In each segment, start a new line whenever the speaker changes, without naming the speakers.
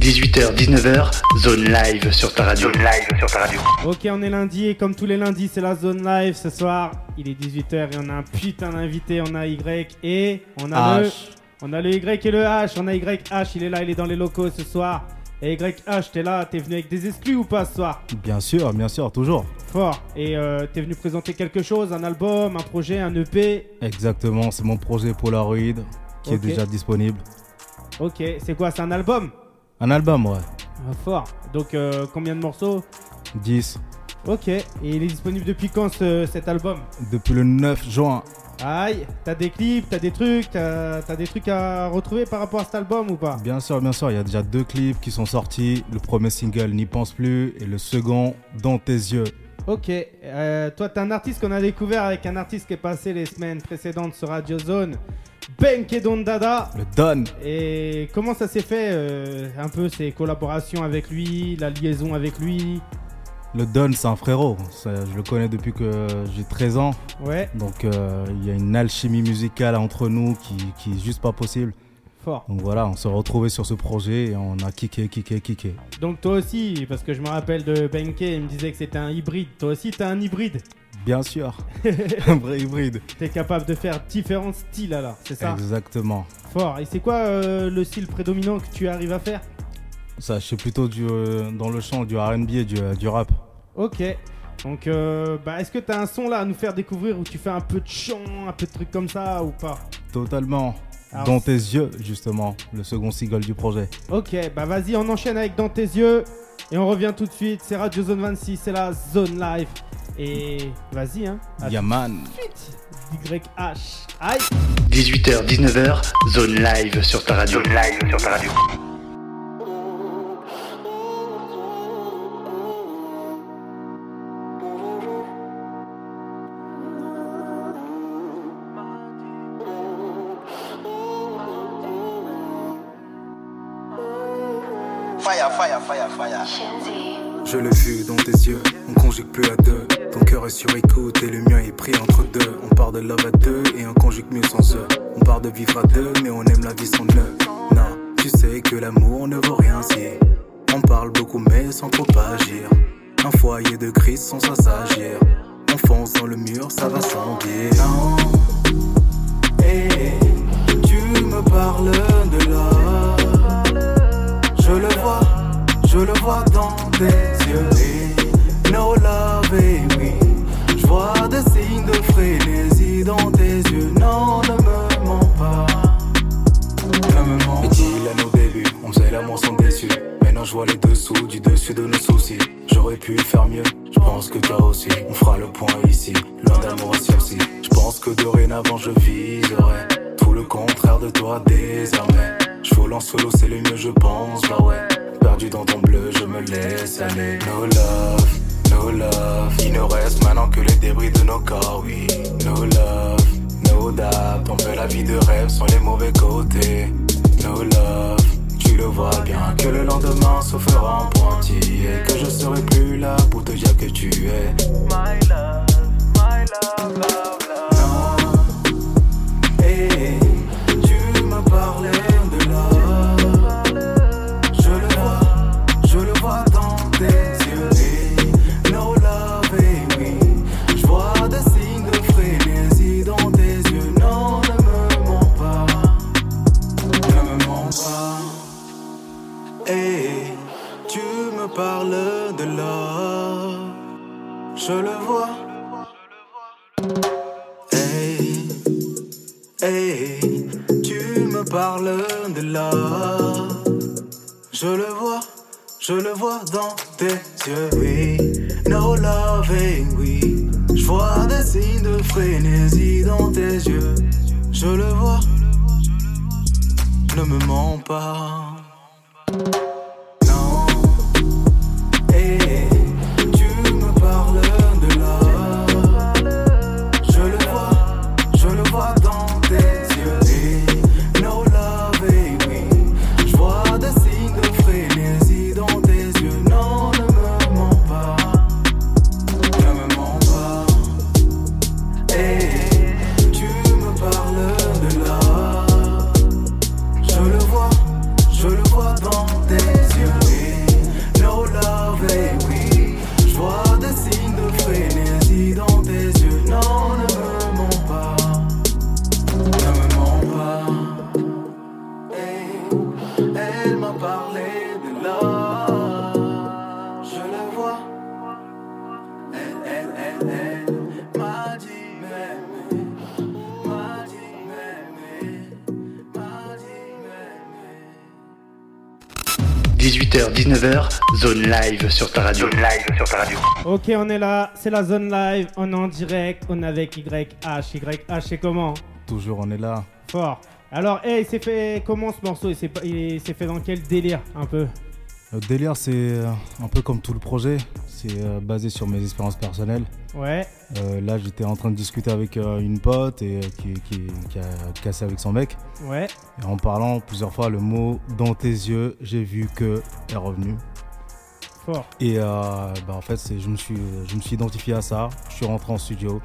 18h, 19h, zone live sur ta radio.
Zone live sur ta radio.
Ok, on est lundi et comme tous les lundis, c'est la zone live ce soir. Il est 18h et on a un putain d'invité. On a Y et on a le.
H.
On a le Y et le H. On a YH, il est là, il est dans les locaux ce soir. Et YH, t'es là, t'es venu avec des exclus ou pas ce soir?
Bien sûr, bien sûr, toujours.
Fort. Et euh, t'es venu présenter quelque chose, un album, un projet, un EP.
Exactement, c'est mon projet Polaroid qui est déjà disponible.
Ok, c'est quoi C'est un album?
Un album, ouais.
Ah, Fort. Donc euh, combien de morceaux
10.
Ok. Et il est disponible depuis quand ce- cet album
Depuis le 9 juin.
Aïe, t'as des clips, t'as des trucs, t'as t'as des trucs à retrouver par rapport à cet album ou pas?
Bien sûr, bien sûr, il y a déjà deux clips qui sont sortis. Le premier single, N'y pense plus, et le second, Dans tes yeux.
Ok, euh, toi t'es un artiste qu'on a découvert avec un artiste qui est passé les semaines précédentes sur Radio Zone, Benkedon Dada.
Le Don.
Et comment ça s'est fait euh, un peu ces collaborations avec lui, la liaison avec lui?
Le Don, c'est un frérot. Je le connais depuis que j'ai 13 ans.
Ouais,
Donc, euh, il y a une alchimie musicale entre nous qui, qui est juste pas possible.
Fort.
Donc voilà, on s'est retrouvés sur ce projet et on a kické, kické, kické.
Donc toi aussi, parce que je me rappelle de Benke, il me disait que c'était un hybride. Toi aussi t'es un hybride.
Bien sûr, un vrai hybride.
T'es capable de faire différents styles alors, c'est ça?
Exactement.
Fort. Et c'est quoi euh, le style prédominant que tu arrives à faire?
Ça, je suis plutôt du, euh, dans le chant du RB et du, euh, du rap.
Ok. Donc, euh, bah, est-ce que t'as un son là à nous faire découvrir où tu fais un peu de chant, un peu de trucs comme ça ou pas?
Totalement.
Alors,
Dans tes yeux, justement, le second single du projet.
Ok, bah vas-y, on enchaîne avec Dans tes yeux et on revient tout de suite. C'est Radio Zone 26, c'est la Zone Live. Et vas-y, hein.
Yaman.
suite. YH. Aïe
18h, 19h, zone live sur ta radio.
Zone live sur ta radio.
Sur écoute et le mien est pris entre deux. On part de love à deux et on conjugue mieux sans eux. On part de vivre à deux, mais on aime la vie sans eux. Non, tu sais que l'amour ne vaut rien si on parle beaucoup mais sans trop agir. Un foyer de crise sans s'assagir. On fonce dans le mur, ça va sans. Non, hey, tu me parles de là. Je le vois, je le vois dans tes yeux. No love, et vois des signes de frénésie dans tes yeux. Non, ne me mens pas. Ne me mens pas. Dit à nos débuts, on faisait l'amour sans déçu. Maintenant je vois les dessous du dessus de nos soucis. J'aurais pu faire mieux, je pense que toi aussi. On fera le point ici, loin d'amour sursis. Je pense que dorénavant je viserai tout le contraire de toi désormais. Je vole en solo, c'est le mieux, je pense, bah ouais. Perdu dans ton bleu, je me laisse aller. No love, no love. Il ne reste maintenant que les débris de nos corps, oui. No love, no doubt. On fait la vie de rêve sans les mauvais côtés. No love, tu le vois bien que le lendemain se fera en pointillé. Que je serai plus là pour te dire que tu es. My love, my love, love, love. Non, hey, tu me parlais
Ok, on est là, c'est la zone live, on est en direct, on est avec YH. YH, c'est comment
Toujours, on est là.
Fort. Alors, hey, il s'est fait comment ce morceau Il s'est pas- il s'est fait dans quel délire un peu
Le délire, c'est euh, un peu comme tout le projet. C'est euh, basé sur mes expériences personnelles.
Ouais,
Euh, là, j'étais en train de discuter avec euh, une pote et, qui, qui- qui a cassé avec son mec.
ouais,
Et en parlant plusieurs fois, le mot dans tes yeux, j'ai vu que est revenu. Et euh, bah, en fait, je me, suis, je me suis identifié à ça. Je suis rentré en studio,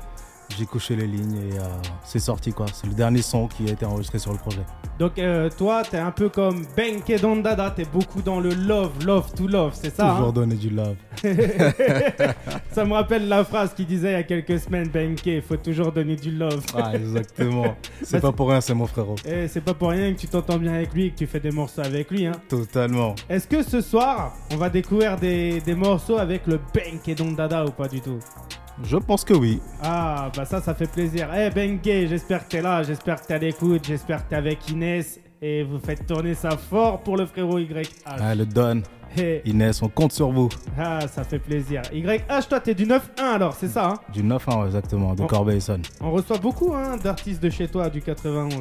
j'ai couché les lignes et euh, c'est sorti quoi. C'est le dernier son qui a été enregistré sur le projet.
Donc, euh, toi, t'es un peu comme Benke Dondada, t'es beaucoup dans le love, love to love, c'est ça
Toujours
hein
donner du love.
Ça me rappelle la phrase qu'il disait il y a quelques semaines, Benke, il faut toujours donner du love.
Ah, exactement. c'est
Bah,
pas pour rien, c'est mon frérot.
Et c'est pas pour rien que tu t'entends bien avec lui et que tu fais des morceaux avec lui. Hein.
Totalement.
Est-ce que ce soir, on va découvrir des, des morceaux avec le Benke Dondada ou pas du tout?
Je pense que oui.
Ah, bah ça, ça fait plaisir. Eh Benke, j'espère que t'es là, j'espère que t'es à l'écoute, j'espère que t'es avec Inès et vous faites tourner ça fort pour le frérot YH.
Ah, le Don,
Eh,
Inès, on compte sur vous.
ah, ça fait plaisir. YH, toi, t'es du 9-1 alors, c'est ça hein?
Du 9 1 exactement, de. Corbeil-Essonne.
On reçoit beaucoup hein, d'artistes de chez toi du 91.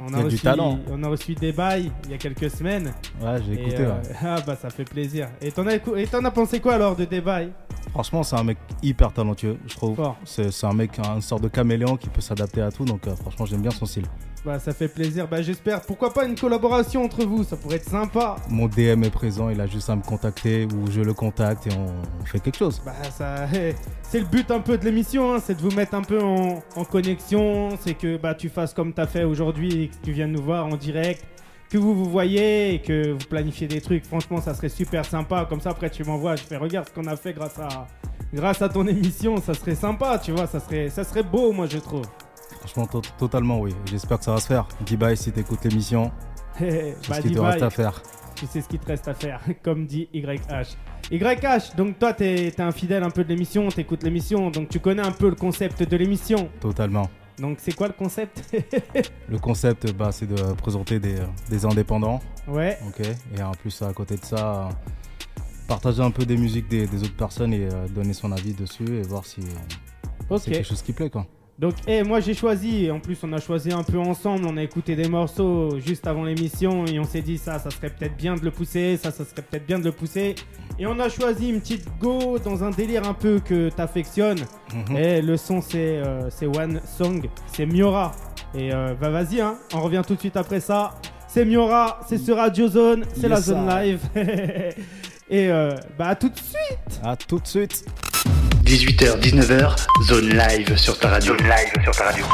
On
il y
a,
a du
reçu,
talent.
on a reçu des bails il y a quelques semaines.
Ouais, j'ai écouté.
euh,
ouais.
Ah bah ça fait plaisir. Et t'en as, écou- as pensé quoi alors de Débail
Franchement, c'est un mec hyper talentueux, je trouve. C'est un mec, une sorte de caméléon qui peut s'adapter à tout. Donc, euh, franchement, j'aime bien son style.
Bah ça fait plaisir. Bah j'espère. Pourquoi pas une collaboration entre vous? Ça pourrait être sympa.
Mon DM est présent, il a juste à me contacter ou je le contacte et on, fait quelque chose.
Bah ça, c'est le but un peu de l'émission, hein, c'est de vous mettre un peu en, en connexion. C'est que bah tu fasses comme t'as fait aujourd'hui et que tu viennes nous voir en direct, que vous vous voyez et que vous planifiez des trucs. Franchement, ça serait super sympa. Comme ça après tu m'envoies, je fais regarde ce qu'on a fait grâce à grâce à ton émission. Ça serait sympa, tu vois. Ça serait ça serait beau, moi je trouve.
Franchement, to- totalement, oui. J'espère que ça va se faire. D-Bye, si t'écoutes l'émission, c'est
bah
ce qu'il
dis
te reste
bye.
à faire.
Tu sais ce qu'il te reste à faire, comme dit YH. YH, donc toi, t'es es un fidèle un peu de l'émission, t'écoutes l'émission, donc tu connais un peu le concept de l'émission.
Totalement.
Donc c'est quoi le concept
Le concept, bah, c'est de présenter des, des indépendants.
Ouais,
Ok. Et en plus, à côté de ça, partager un peu des musiques des, des autres personnes et euh, donner son avis dessus et voir si euh, c'est quelque chose qui plaît, quoi.
Donc, eh, moi j'ai choisi, et en plus on a choisi un peu ensemble, on a écouté des morceaux juste avant l'émission et on s'est dit ça, ça serait peut-être bien de le pousser, ça, ça serait peut-être bien de le pousser. Et on a choisi une petite go dans un délire un peu que t'affectionnes.
Mhm.
Et le son c'est euh, c'est One Song, c'est Miora. Et euh, bah vas-y, hein, on revient tout de suite après ça. C'est Miora, c'est sur Radio Zone, c'est la zone live. et euh, bah à tout de suite.
À tout de suite.
18h, 19h, zone live sur ta radio.
Zone live sur ta radio.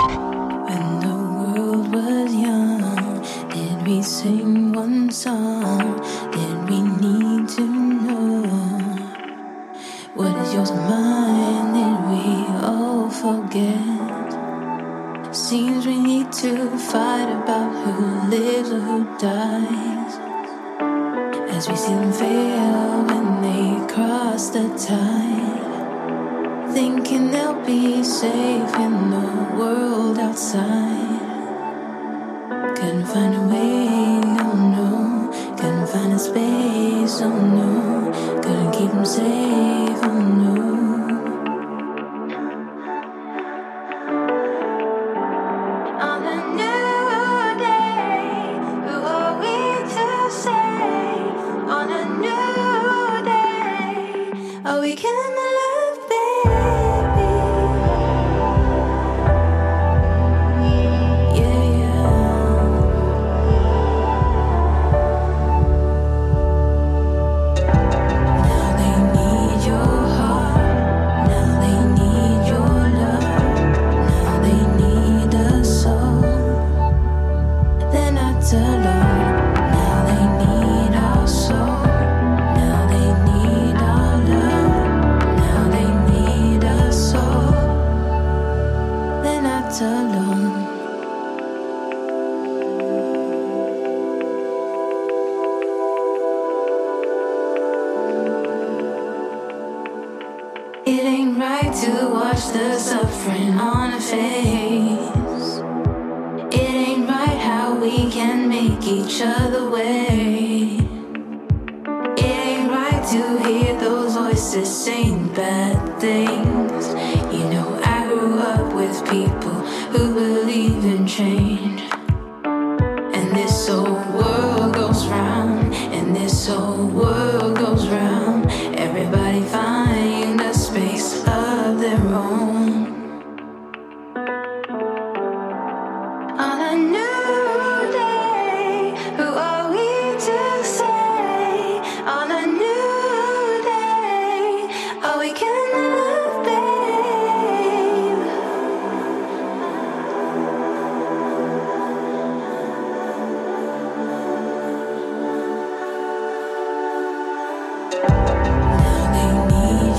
When the world was young, did we sing one song? Did we need to know? What is yours and mine? Did we all forget? Seems we need to fight about who lives or who dies. As we see them fail when they cross the tide. Thinking they'll be safe in the world outside. Couldn't find a way, oh no, no. Couldn't find a space, oh no. Couldn't keep them safe, oh no.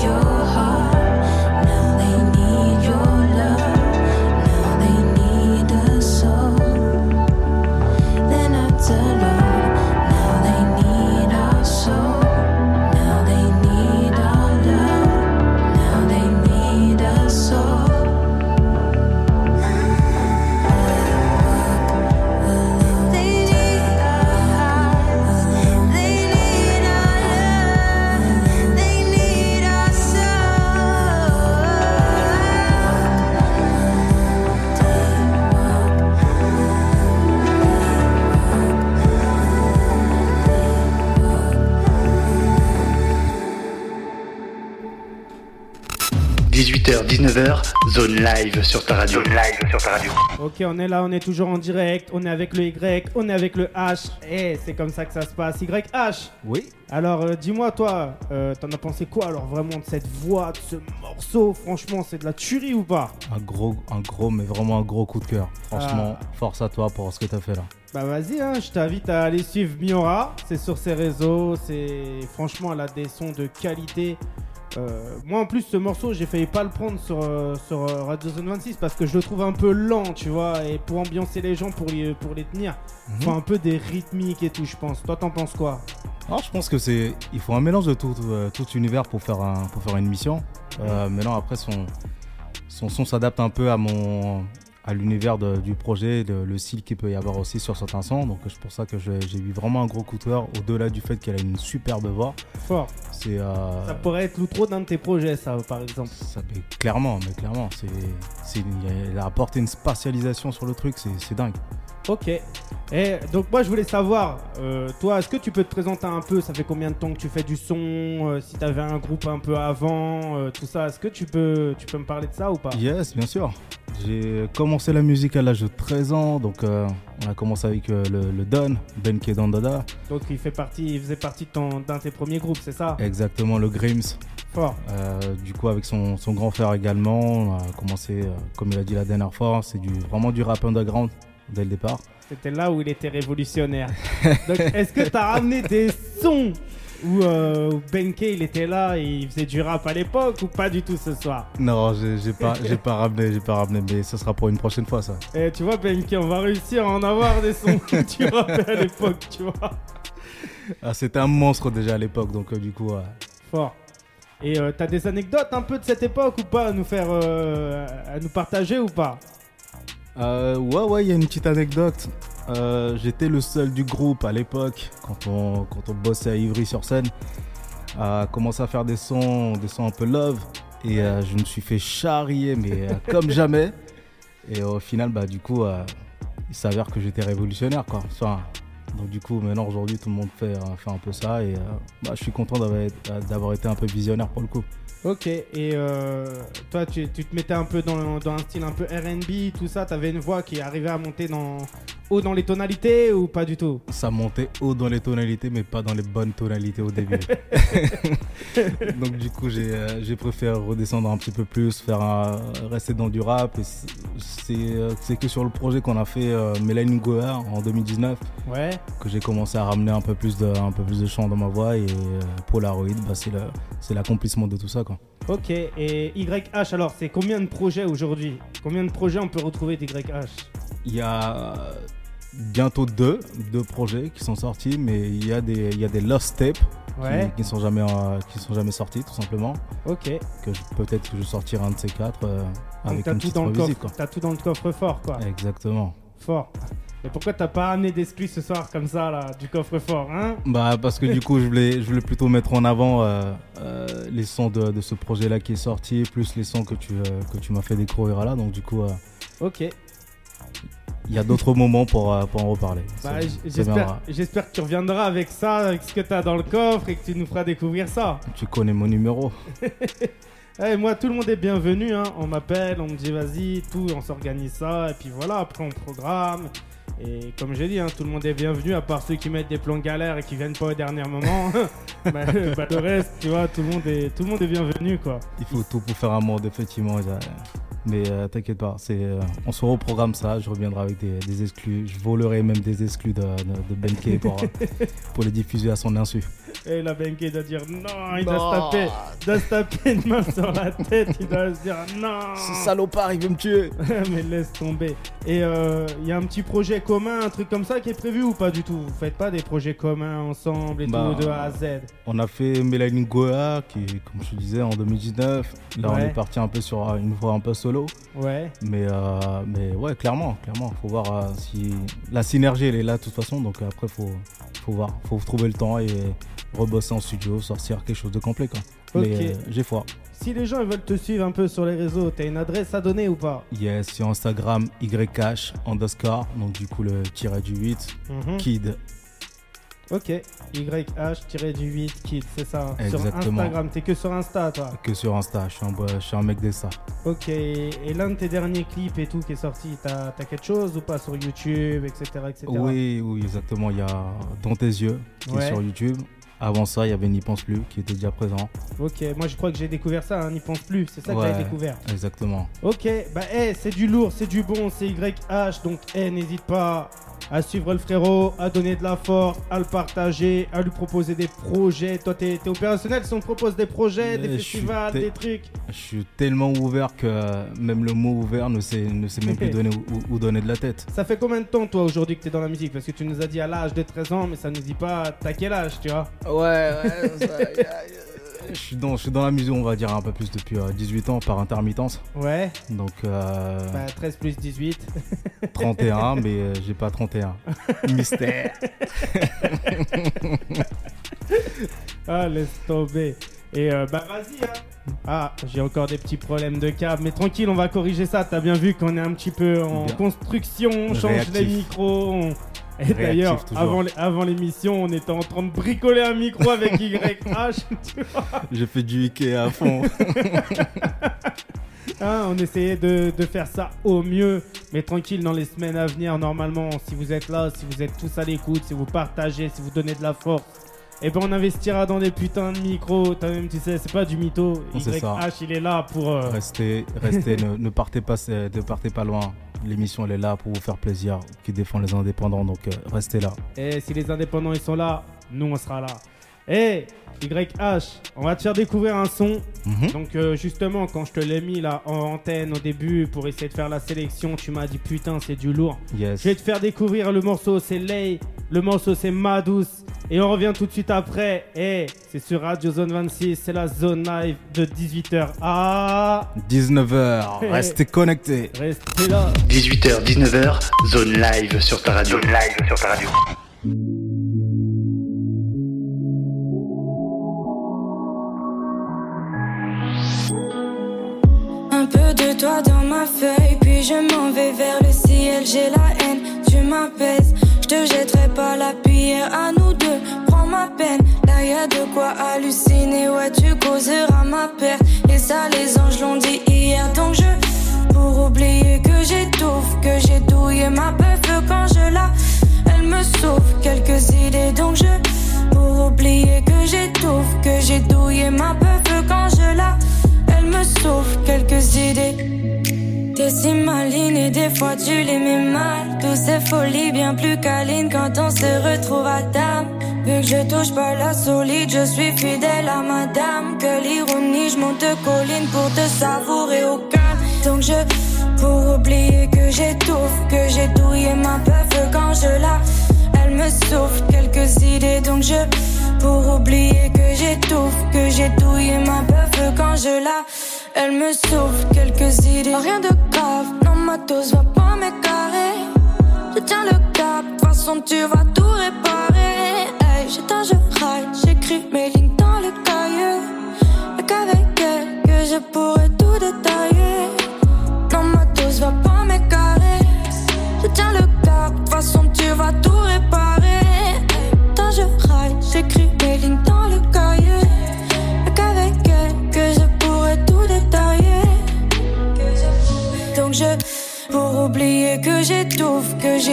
Your heart.
Zone live sur ta radio.
Zone live sur ta radio.
Ok, on est là, on est toujours en direct, on est avec le Y, on est avec le H, et c'est comme ça que ça se passe. YH
Oui.
Alors, euh, dis-moi, toi, euh, t'en as pensé quoi alors vraiment de cette voix, de ce morceau? Franchement, c'est de la tuerie ou pas?
Un gros, un gros, mais vraiment un gros coup de cœur. Franchement,
Ah.
force à toi pour ce que t'as fait là.
Bah vas-y, hein, je t'invite à aller suivre Miora, c'est sur ses réseaux, c'est franchement elle a des sons de qualité. Euh, moi en plus ce morceau j'ai failli pas le prendre sur, euh, sur euh, Radio Zone 26 parce que je le trouve un peu lent tu vois et pour ambiancer les gens pour les, pour les tenir
Mhm.
faut un peu des rythmiques et tout je pense. Toi t'en penses quoi?
Alors, je pense que c'est, il faut un mélange de tout, tout univers pour faire un, pour faire une mission. Mais non, après son, son son s'adapte un peu à mon, à l'univers du projet, de- le style qu'il peut y avoir aussi sur certains sons. Donc c'est pour ça que j'ai eu vraiment un gros coup de cœur. Au-delà du fait qu'elle a une superbe voix,
Fort.
c'est, euh,
Ça pourrait être l'outro d'un de tes projets ça par exemple.
ça mais clairement, mais clairement, c'est, elle a apporté une spatialisation sur le truc, c'est dingue.
Ok. Et donc moi je voulais savoir, euh, toi est-ce que tu peux te présenter un peu? Ça fait combien de temps que tu fais du son? Euh, Si t'avais un groupe un peu avant, euh, tout ça, est-ce que tu peux, tu peux me parler de ça ou pas?
Yes, bien sûr. J'ai commencé la musique à l'âge de 13 ans, donc on a commencé avec le, le Don, Ben Dada,
Donc il fait partie, il faisait partie de ton, d'un de tes premiers groupes, c'est ça?
Exactement le Grims.
Fort.
Du coup, avec son, son grand frère également, on a commencé, comme il a dit la dernière fois, c'est du, vraiment du rap underground dès le départ.
C'était là où il était révolutionnaire. Donc est-ce que t'as ramené des sons où, euh, où Benke il était là et il faisait du rap à l'époque ou pas du tout ce soir?
Non, j'ai pas, j'ai pas ramené, j'ai pas ramené, mais ce sera pour une prochaine fois ça.
Et tu vois Benke, on va réussir à en avoir des sons que tu rappais à l'époque, tu vois.
Ah, C'était un monstre déjà à l'époque, donc euh, du coup, euh,
Fort. Et euh, t'as des anecdotes un peu de cette époque ou pas à nous faire, à nous partager ou pas?
Euh, ouais, ouais, il y a une petite anecdote. Euh, J'étais le seul du groupe à l'époque, quand on, quand on bossait à Ivry-sur-Seine, à commencer à faire des sons, des sons un peu love. Et euh, je me suis fait charrier, mais euh, comme jamais. Et au final, bah, du coup, il s'avère que j'étais révolutionnaire, quoi. Enfin, donc, du coup, maintenant, aujourd'hui, tout le monde fait, fait un peu ça. Et euh, bah, je suis content d'avoir d'avoir été un peu visionnaire pour le coup.
Ok, et euh, toi tu, tu te mettais un peu dans, dans un style un peu RB, tout ça, t'avais une voix qui arrivait à monter dans, haut dans les tonalités ou pas du tout?
Ça montait haut dans les tonalités, mais pas dans les bonnes tonalités au début. Donc du coup, j'ai euh, j'ai préféré redescendre un petit peu plus, faire un- rester dans du rap. Et c'est- c'est euh, c'est que sur le projet qu'on a fait euh, Mélanie Goer en 2019
Ouais,
que j'ai commencé à ramener un peu plus de, un peu plus de chant dans ma voix. Et Polaroid, bah, c'est l'accomplissement de tout ça. Quoi.
Ok, et YH alors c'est combien de projets aujourd'hui? Combien de projets on peut retrouver d'YH
Il y a bientôt deux, deux projets qui sont sortis, mais il y a des, il y a des lost tapes
Ouais.
qui, qui sont jamais, euh, qui sont jamais sortis, tout simplement.
Ok.
Que peut-être que je sortirai un de ces quatre euh, avec
t'as
une
tout
petite
dans le
revisite.
coffre. T'as tout dans le coffre fort, quoi.
Exactement.
Fort. Et pourquoi t'as pas amené d'exclus ce soir comme ça, là, du coffre fort, hein
Bah parce que du coup je voulais, je voulais plutôt mettre en avant euh, euh, les sons de, de ce projet là qui est sorti, plus les sons que tu, euh, que tu m'as fait découvrir là. Donc du coup euh,
Ok.
il y a d'autres moments pour, pour en reparler.
Bah, j'espère, que tu reviendras avec ça, avec ce que t'as dans le coffre et que tu nous feras découvrir ça.
Tu connais mon numéro.
Eh, moi, tout le monde est bienvenu. Hein. On m'appelle, on me dit vas-y, tout, on s'organise ça. Et puis voilà, après on programme. Et comme j'ai dit, hein, tout le monde est bienvenu, à part ceux qui mettent des plans galères et qui viennent pas au dernier moment. bah, bah, le reste, tu vois, tout le monde est, tout le monde est bienvenu, quoi.
Il faut tout pour faire un monde effectivement. Mais euh, t'inquiète pas, c'est, euh, on se reprogramme ça. Je reviendrai avec des, des exclus. Je volerai même des exclus de, de, de Benkei pour, euh, pour les diffuser à son insu.
Et la Benke doit dire non, il doit se taper, il doit se taper une main sur la tête, il doit se dire non.
salopard, il veut me tuer.
Mais laisse tomber. Et euh, il y a un petit projet commun, un truc comme ça qui est prévu ou pas du tout? Vous faites pas des projets communs ensemble et
Bah,
tout de A à Z?
On a fait Mélanie Goa, qui, comme je te disais, en 2019. Là, on est parti un peu sur euh, une voie un peu solo.
Ouais.
Mais, euh, mais ouais, clairement, clairement. Faut voir euh, si la synergie, elle est là de toute façon. Donc après, faut, faut voir. Faut trouver le temps et rebosser en studio, sortir quelque chose de complet. Quoi. Mais
Ok.
euh, j'ai foi.
Si les gens veulent te suivre un peu sur les réseaux, t'as une adresse à donner ou pas
Yes, sur Instagram, YH underscore. Donc du coup, le tiret du 8.
Mhm.
Kid.
Ok. YH-du-8 kid, c'est ça. Sur
Exactement.
Instagram, t'es que sur Insta toi.
Que sur Insta. Je suis un, bo- je suis un mec des ça.
Ok. Et l'un de tes derniers clips et tout qui est sorti, t'as t'as quelque chose ou pas sur YouTube, etc. etc.
Oui, oui, exactement. Il y a Dans tes yeux qui
Ouais.
est sur YouTube. Avant ça, il y avait N'y pense plus qui était déjà présent.
Ok. Moi je crois que j'ai découvert ça, hein, n'y pense plus. C'est ça que j'avais découvert.
Exactement.
Ok, bah eh, c'est du lourd, c'est du bon, c'est YH, donc eh, n'hésite pas à suivre le frérot, à donner de la force, à le partager, à lui proposer des projets. Toi, t'es t'es opérationnel si on te propose des projets, des
je
festivals, des trucs.
Je suis tellement ouvert que euh, même le mot ouvert ne sait, ne sait même plus donner où, où donner de la tête.
Ça fait combien de temps, toi, aujourd'hui, que t'es dans la musique? Parce que tu nous as dit à l'âge de 13 ans, mais ça nous dit pas t'as quel âge, tu vois?
Ouais, ouais, je, suis dans, je suis dans la musique, on va dire, un peu plus depuis euh, 18 ans par intermittence.
Ouais,
Donc euh,
bah 13 plus 18.
31, mais euh, j'ai pas 31. Mystère.
Ah, laisse tomber. Et euh, bah vas-y, hein. Ah, j'ai encore des petits problèmes de câble, mais tranquille, on va corriger ça. T'as bien vu qu'on est un petit peu en
Bien.
construction, on change
Réactif.
les micros. on- Et d'ailleurs, avant, l'émission, on était en train de bricoler un micro avec YH. tu vois.
J'ai fait du Ikea à fond.
Hein, on essayait de, de faire ça au mieux, mais tranquille, dans les semaines à venir, normalement, si vous êtes là, si vous êtes tous à l'écoute, si vous partagez, si vous donnez de la force, et ben on investira dans des putains de micros. Toi-même, tu sais, c'est pas du mytho. YH, il est là pour. euh,
Restez, restez, ne, ne partez pas, c'est- ne partez pas loin. L'émission elle est là pour vous faire plaisir, qui défend les indépendants, donc euh, restez là.
Et si les indépendants ils sont là, nous on sera là. Et YH, on va te faire découvrir un son.
Mhm.
Donc euh, justement, quand je te l'ai mis là en antenne au début pour essayer de faire la sélection, tu m'as dit putain c'est du lourd.
Yes.
Je vais te faire découvrir le morceau, c'est Lay, le morceau c'est Ma Douce. Et on revient tout de suite après. Et c'est sur Radio Zone 26, c'est la zone live de 18h à...
19h, restez connectés.
Restez là.
18h, 19h, zone live sur ta radio.
Zone live sur ta radio.
Toi dans ma feuille, puis je m'en vais vers le ciel. J'ai la haine, tu m'apaises. Je te jetterai pas la pierre à nous deux. Prends ma peine, là y a de quoi halluciner. Ouais, tu causeras ma perte. Et ça, les anges l'ont dit hier. Donc je, pour oublier que j'étouffe, que j'ai douillé ma bœuf quand je la. Elle me sauve quelques idées. Donc je, pour oublier que j'étouffe, que j'ai douillé ma bœuf quand je la. Me sauve quelques idées. T'es si maligne et des fois tu les mets mal. Tous ces folies bien plus câlines quand on se retrouve à table. Vu que je touche pas la solide, je suis fidèle à madame. Que l'ironie, je monte colline pour te savourer au calme. Donc je, pour oublier que j'étouffe, que j'ai douillé ma bœuf quand je la. Elle me souffle quelques idées, donc je, pour oublier que j'étouffe, que j'ai douillé ma beuve quand je la. Elle me souffle quelques idées, rien de grave. Non, ma dose va pas m'écarrer. Je tiens le cap, de toute façon tu vas tout réparer. Hey, je ride, j'écris mes lignes dans le cahier. Et qu'avec elle, que je pourrais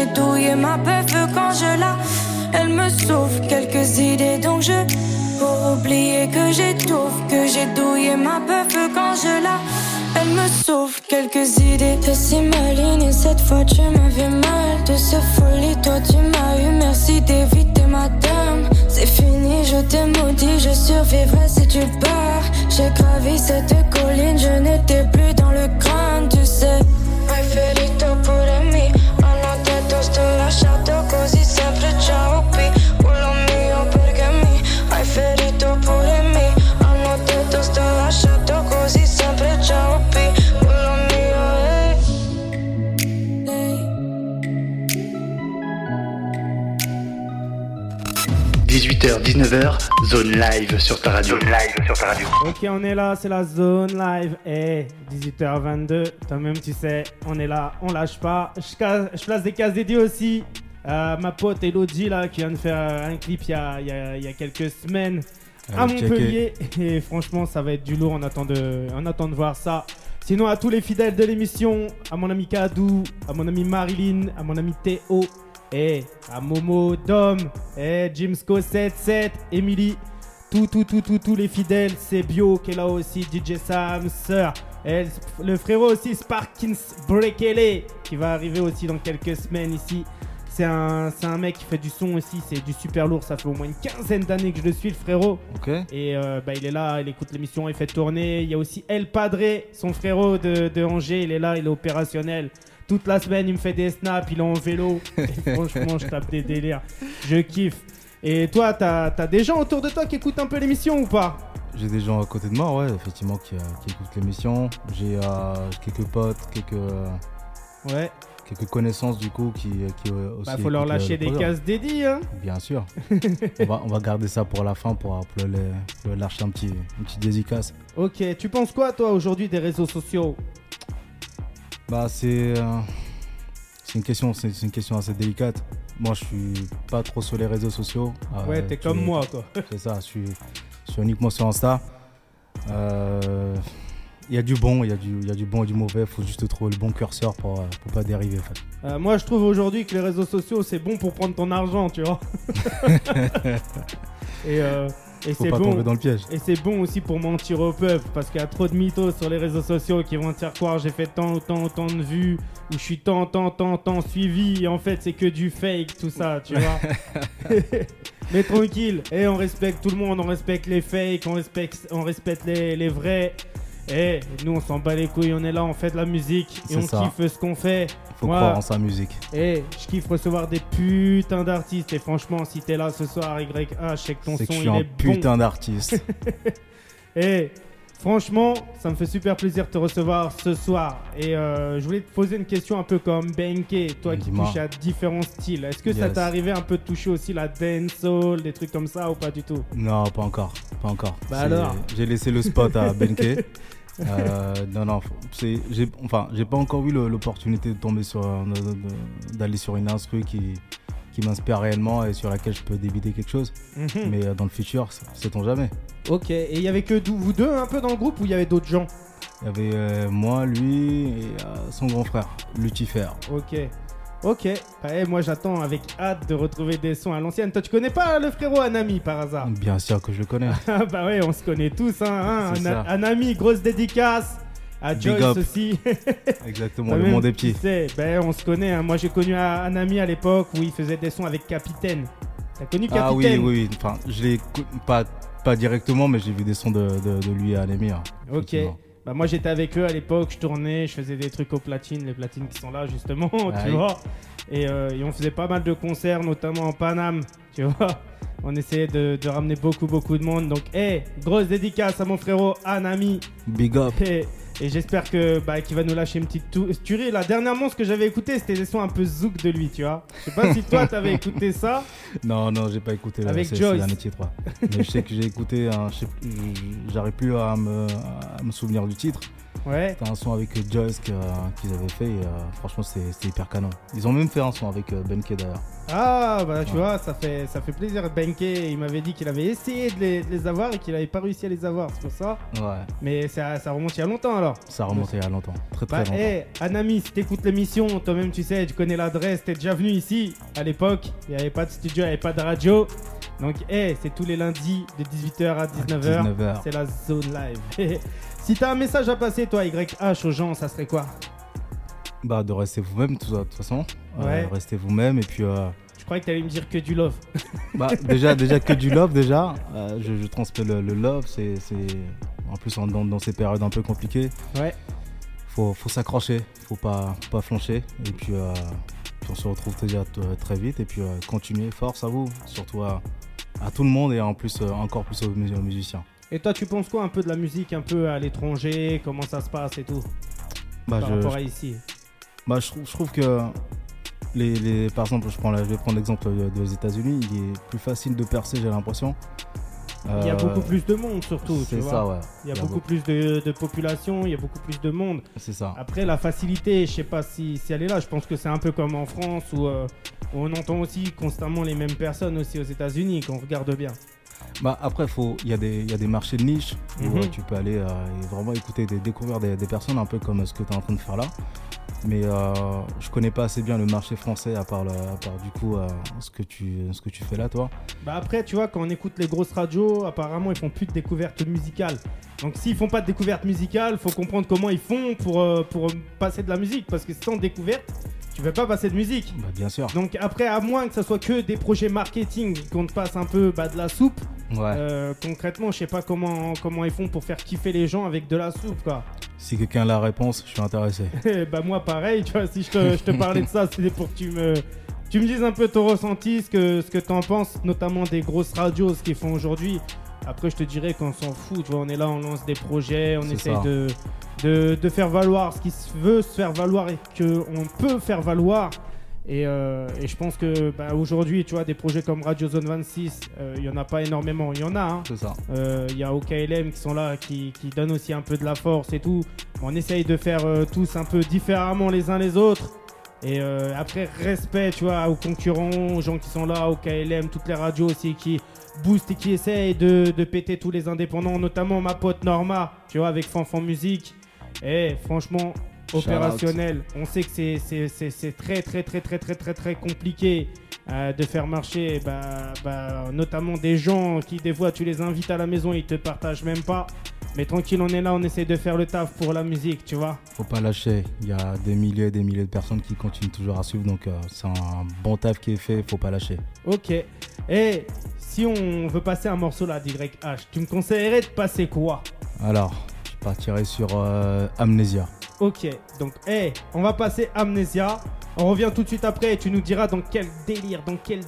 j'ai douillé ma beuve quand je la. Elle me souffle quelques idées, donc je, pour oublier que j'étouffe, que j'ai douillé ma beuve quand je la. Elle me souffle quelques idées. T'es si maligne et cette fois tu m'as fait mal. De ce folie, toi tu m'as eu. Merci d'éviter madame. C'est fini, je t'ai maudit. Je survivrai si tu pars. J'ai gravi cette colline, je n'étais plus dans le crâne, tu sais.
18h, 19h, zone live sur ta radio.
Zone live sur ta radio.
Ok, on est là, c'est la zone live. Et 18h22, toi-même, tu sais, on est là, on lâche pas. Je, place des cases dédiées aussi à ma pote Elodie, là, qui vient de faire euh, un clip il y a, il y a- il y a quelques semaines à
Allez, checker.
Montpellier. Et franchement, ça va être du lourd. On attend de, on attend de voir ça. Sinon, à tous les fidèles de l'émission, à mon ami Kadou, à mon ami Marilyn, à mon ami Théo, et à Momo, Dom, et Jimsco 77, Emily, tout, tout, tout, tout, tous les fidèles, c'est Bio qui est là aussi, DJ Sam, Sir, et le frérot aussi, Sparkins Brekele, qui va arriver aussi dans quelques semaines ici. C'est un, un mec qui fait du son aussi, c'est du super lourd, ça fait au moins une quinzaine d'années que je le suis, le frérot.
Ok.
Et euh, bah, il est là, il écoute l'émission, il fait tourner. Il y a aussi El Padre, son frérot de, de Angers, il est là, il est opérationnel. Toute la semaine, il me fait des snaps, il est en vélo. Et franchement, je tape des délires. Je kiffe. Et toi, t'as as des gens autour de toi qui écoutent un peu l'émission ou pas?
J'ai des gens à côté de moi, ouais, effectivement, qui, euh, qui écoutent l'émission. J'ai euh, quelques potes, quelques,
Ouais,
quelques connaissances du coup qui, euh, qui aussi.
bah faut leur lâcher des cases dédiées. Hein.
Bien sûr. on, va, on va garder ça pour la fin pour, lâcher un petit, une petite dédicace.
Ok, tu penses quoi toi aujourd'hui des réseaux sociaux?
Bah c'est euh, c'est une question c'est une question assez délicate. Moi je suis pas trop sur les réseaux sociaux. Euh,
Ouais, t'es comme moi quoi.
C'est ça, je suis, je suis uniquement sur Insta. Euh, Il y a du bon, il y, a du- y a du bon et du mauvais. faut juste trouver le bon curseur pour, euh, pour pas dériver. En fait.
Moi, je trouve aujourd'hui que les réseaux sociaux, c'est bon pour prendre ton argent, tu vois. et euh, et c'est bon.
tomber dans le piège.
Et c'est bon aussi pour mentir au peuple parce qu'il y a trop de mythos sur les réseaux sociaux qui vont te faire croire j'ai fait tant, tant, tant de vues ou je suis tant, tant, tant, tant suivi et en fait c'est que du fake tout ça, tu vois. Mais tranquille, et on respecte tout le monde, on respecte les fakes, on respecte, on respecte les, les vrais. Et nous on s'en bat les couilles, on est là, on fait de la musique et on
ça.
kiffe ce qu'on fait.
faut
Moi,
croire en sa musique.
et je kiffe recevoir des putains d'artistes et franchement si t'es là ce soir YH, je sais que ton
C'est que
son
je suis
il
un
est bon.
putain d'artiste.
Et franchement, ça me fait super plaisir de te recevoir ce soir. Et euh, je voulais te poser une question un peu comme Benke, toi qui touches à différents styles. Est-ce que ça t'est arrivé un peu de toucher aussi la dancehall, des trucs comme ça ou pas du tout?
Non, pas encore. Pas encore.
Bah alors
J'ai laissé le spot à Benke. Euh, non, non, j'ai, enfin, j'ai pas encore eu l'opportunité de tomber sur, d'aller sur une instru qui, qui m'inspire réellement et sur laquelle je peux débiter quelque chose.
Mhm.
Mais euh, dans le futur, sait-on jamais.
Ok, et il y avait que vous deux un peu dans le groupe ou il y avait d'autres gens?
Il y avait euh, moi, lui et euh, son grand frère, Lucifer.
Ok. Ok, Bah, eh, moi j'attends avec hâte de retrouver des sons à l'ancienne. Toi tu connais pas le frérot Anami par hasard?
Bien sûr que je le connais.
Ah bah ouais, on se connaît tous, hein. hein. Anami, grosse dédicace. À
Big
Joyce
up.
aussi.
Exactement, le monde petit.
sais, ben, on se connaît. hein. Moi j'ai connu un, un ami à l'époque où il faisait des sons avec Capitaine. T'as connu Capitaine
Ah oui, oui, oui. Enfin, je l'ai pas, pas directement, mais j'ai vu des sons de, de, de lui à Anémir.
Ok.
effectivement.
Bah moi j'étais avec eux à l'époque, je tournais, je faisais des trucs aux platines, les platines qui sont là justement, tu vois. Et, euh, et on faisait pas mal de concerts, notamment en Paname. Tu vois On essayait de, de ramener beaucoup, beaucoup de monde. Donc, hey, grosse dédicace à mon frérot Anami.
Big up.
Et, et j'espère que bah, qu'il va nous lâcher une petite tuerie. La dernièrement, ce que j'avais écouté, c'était des sons un peu zouk de lui, tu vois. Je sais pas si toi, t'avais écouté ça.
Non, non, j'ai pas écouté là,
Avec
ces,
Joyce.
titres. ouais. Mais je sais que j'ai écouté, j'arrive plus à me, à me souvenir du titre.
Ouais.
C'était un son avec Joyce que- qu'ils avaient fait et euh, franchement c'était hyper canon. Ils ont même fait un son avec euh, Ben K d'ailleurs.
Ah, bah tu
Ouais.
vois, ça fait, ça fait plaisir. Benke, il m'avait dit qu'il avait essayé de les, de les avoir et qu'il avait pas réussi à les avoir. C'est pour ça.
Ouais,
Mais ça, ça remonte il y a longtemps alors.
ça remontait il y a longtemps, très très
Bah,
longtemps.
hey, Anami, si t'écoutes l'émission, toi-même tu sais, tu connais l'adresse, t'es déjà venu ici à l'époque. Il n'y avait pas de studio, il n'y avait pas de radio. Donc, hey, c'est tous les lundis de 18h à 19h.
19h.
C'est la zone live. si t'as un message à passer, toi, YH, aux gens, ça serait quoi
Bah de rester vous-même de toute façon. Euh,
Ouais.
restez vous-même et puis euh,
Je croyais que t'allais me dire que du love.
bah déjà déjà que du love déjà. Euh, je, je transmets le, le love, c'est en plus en- dans, dans ces périodes un peu compliquées.
Ouais.
Faut faut s'accrocher, faut pas faut pas flancher et puis, euh, puis on se retrouve déjà très vite et puis continuez, force à vous, surtout à, à tout le monde et en plus encore plus aux musiciens.
Et toi, tu penses quoi un peu de la musique, un peu à l'étranger, comment ça se passe et tout,
Bah,
par
je,
rapport à ici?
Bah, je, trouve, je trouve que, les, les- par exemple, je, prends la- je vais prendre l'exemple des États-Unis, il est plus facile de percer, j'ai l'impression.
Il y a
Euh,
beaucoup plus de monde surtout, tu
C'est
vois.
ça, ouais.
Il y a beaucoup plus de, de population, il y a beaucoup plus de monde.
C'est ça.
Après, la facilité, je sais pas si, si elle est là. Je pense que c'est un peu comme en France où, euh, où on entend aussi constamment les mêmes personnes aussi aux États-Unis, qu'on regarde bien.
Bah, après, faut- il y, a des- y a des marchés de niche où
Mhm.
euh, tu peux aller euh, et vraiment écouter, des, découvrir des, des personnes, un peu comme ce que tu es en train de faire là. Mais euh, je connais pas assez bien le marché français à part, le- à part du coup euh, ce, que tu, ce que tu fais là, toi.
Bah après, tu vois, quand on écoute les grosses radios, apparemment, ils font plus de découvertes musicales. Donc s'ils font pas de découvertes musicales, faut comprendre comment ils font pour, euh, pour passer de la musique. Parce que sans découverte, tu veux pas passer de musique.
Bah, bien sûr.
Donc après, à moins que ça soit que des projets marketing, qu'on te passe un peu bah, de la soupe,
Ouais.
euh, concrètement, je sais pas comment, comment ils font pour faire kiffer les gens avec de la soupe, quoi.
Si quelqu'un a la réponse, je suis intéressé.
Eh bah moi pareil, tu vois, si je te, je te parlais de ça, c'était pour que tu me, tu me dises un peu ton ressenti, ce que, ce que t'en penses, notamment des grosses radios, ce qu'ils font aujourd'hui. Après, je te dirais qu'on s'en fout, tu vois, on est là, on lance des projets, on essaye de, de, de faire valoir ce qui se veut se faire valoir et qu'on peut faire valoir. Et, euh, et je pense que bah, aujourd'hui, tu vois, des projets comme Radio Zone 26, euh, il y en a pas énormément. Il y en a, hein.
C'est ça.
Euh, Il y a OKLM qui sont là, qui, qui donnent aussi un peu de la force et tout. On essaye de faire tous un peu différemment les uns les autres. Et euh, après, respect, tu vois, aux concurrents, aux gens qui sont là, au KLM, toutes les radios aussi qui boostent et qui essayent de, de péter tous les indépendants, notamment ma pote Norma, tu vois, avec Fanfan Musique. Et franchement,
Shout out.
opérationnel. On sait que c'est très, très, très, très, très, très, très compliqué euh, de faire marcher, bah, bah, notamment des gens qui, des fois, tu les invites à la maison, ils te partagent même pas. Mais tranquille, on est là, on essaie de faire le taf pour la musique, tu vois.
Faut pas lâcher. Il y a des milliers et des milliers de personnes qui continuent toujours à suivre. Donc, euh, c'est un bon taf qui est fait. Faut pas lâcher.
Ok. Et si on veut passer un morceau là d'YH, tu me conseillerais de passer quoi?
Alors, je partirai sur euh, Amnesia.
Ok, donc, hey, on va passer Amnesia. On revient tout de suite après et tu nous diras dans quel délire, dans quel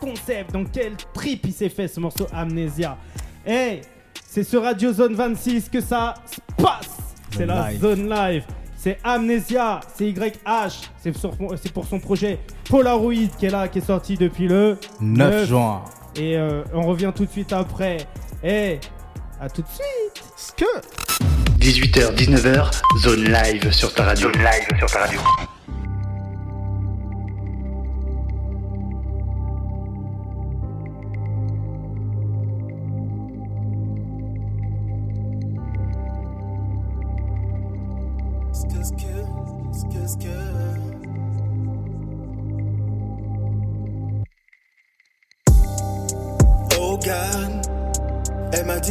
concept, dans quel trip il s'est fait ce morceau Amnesia. Hey, c'est sur Radio Zone 26 que ça se passe. C'est la
live.
zone live. C'est Amnesia, c'est YH, c'est sur- c'est pour son projet Polaroid qui est là, qui est sorti depuis le
9 juin.
Et euh, on revient tout de suite après. Et à tout de suite.
Ce que
18h, 19h, zone live sur ta radio.
Zone live sur ta radio.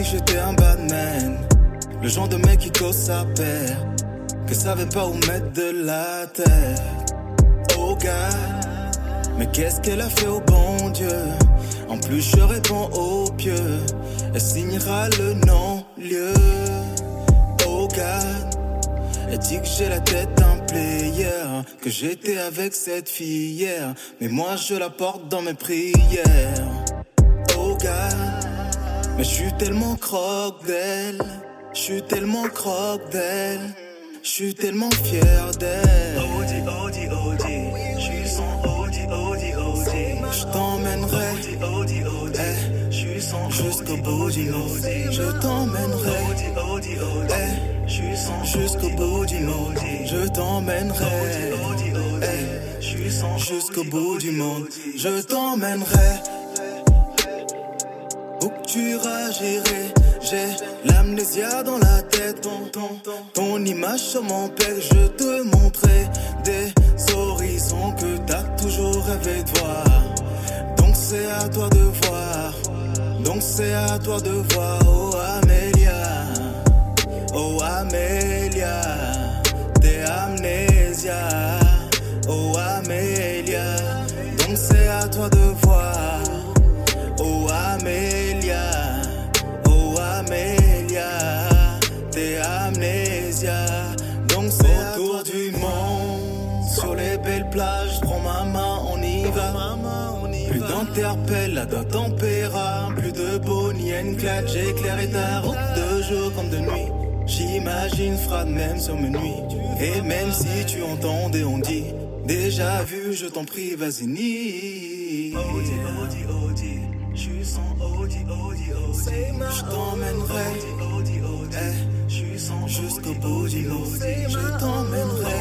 Que j'étais un bad man. Le genre de mec qui cause sa paire, que savait pas où mettre de la tête. Oh God, mais qu'est-ce qu'elle a fait au bon Dieu? En plus, je réponds au pieux. Elle signera le non-lieu. Oh God. Elle dit que j'ai la tête d'un player, que j'étais avec cette fille hier, mais moi je la porte dans mes prières. Mais je suis tellement croque d'elle. Je suis tellement croque d'elle. Je suis tellement fier d'elle. Audi, Audi, Audi. Je suis son Audi, Audi, Audi. Je t'emmènerai. Audi, Audi, Audi. Je suis son jusqu'au bout du monde. Je t'emmènerai. Audi, Audi, Audi. Je suis son jusqu'au bout du monde. Je t'emmènerai. Audi, Audi, Audi. Je suis son jusqu'au bout du monde. Je t'emmènerai. Tu iras, j'irai. J'ai l'amnésia dans la tête. Ton, ton, ton image sur mon père. Je te montrerai des horizons que t'as toujours rêvé de voir. Donc c'est à toi de voir. Donc c'est à toi de voir. Oh Amélia. Oh Amélia. T'es amnésia. Oh Amélia. Donc c'est à toi de donc c'est autour du monde. Sur les belles plages, prends ma main, on y va. Plus d'interpelle, la dot tempéra, plus de Bonnie and Clyde, j'éclairerai ta route de jour comme de nuit. J'imagine froide même sur mes nuits. Et même si tu entends des on dit, déjà vu, je t'en prie, vas-y, nie. Audi, Audi, Audi. Je suis Audi, Audi, Audi. Je t'emmènerai. Jusqu'au bout du monde. Je t'emmènerai.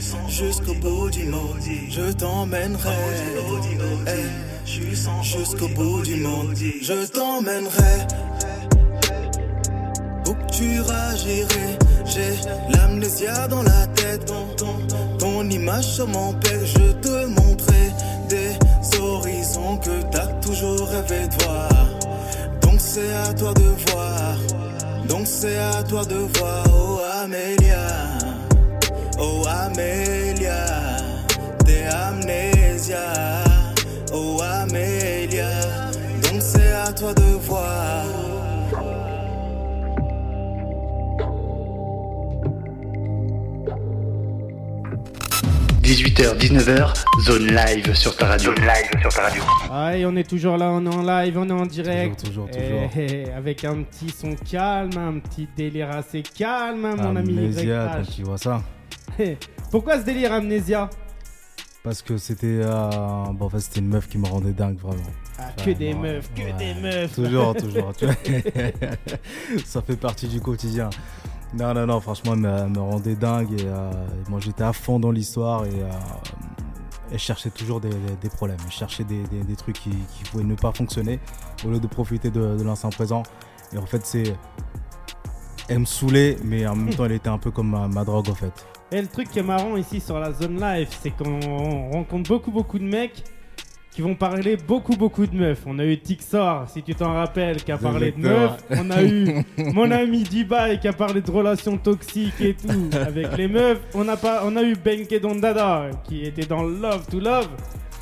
Son jusqu'au bout du monde. Je t'emmènerai. Son jusqu'au bout du monde. Je t'emmènerai. Où que tu iras, j'irai. J'ai l'amnésia dans la tête. Ton image sur mon père, je te montrerai des horizons que t'as toujours rêvé de voir. Donc c'est à toi de voir. Donc c'est à toi de voir. Oh Amélia. Oh Amélia. T'es amnésia. Oh Amélia. Donc c'est à toi de voir.
18h, 19h, zone live sur ta radio.
Zone live sur ta radio.
Ah, et on est toujours là, on est en live, on est en direct.
Toujours, toujours,
Eh,
toujours.
eh, avec un petit son calme, un petit délire assez calme, hein, mon ami
Amnésia, quand
YH.
tu vois ça.
Eh, Pourquoi ce délire amnésia
Parce que c'était euh, bon, en fait, c'était une meuf qui me rendait dingue, vraiment.
Ah, Que des meufs, que
ouais.
des meufs.
Toujours, toujours. tu vois. ça fait partie du quotidien. Non, non, non, franchement, elle me, elle me rendait dingue. Et, euh, moi, j'étais à fond dans l'histoire et, euh, et je cherchais toujours des, problèmes. Je cherchais des, des- des trucs qui, qui pouvaient ne pas fonctionner au lieu de profiter de, de l'instant présent. Et en fait, c'est. Elle me saoulait, mais en même temps, elle était un peu comme ma, ma drogue, en fait.
Et le truc qui est marrant ici sur la zone live, c'est qu'on rencontre beaucoup beaucoup de mecs qui vont parler beaucoup beaucoup de meufs. On a eu Tixor, si tu t'en rappelles, qui a parlé de meufs. On a eu mon ami Dubai qui a parlé de relations toxiques et tout avec les meufs. On a, pas, on a eu Benke Dondada qui était dans Love to Love.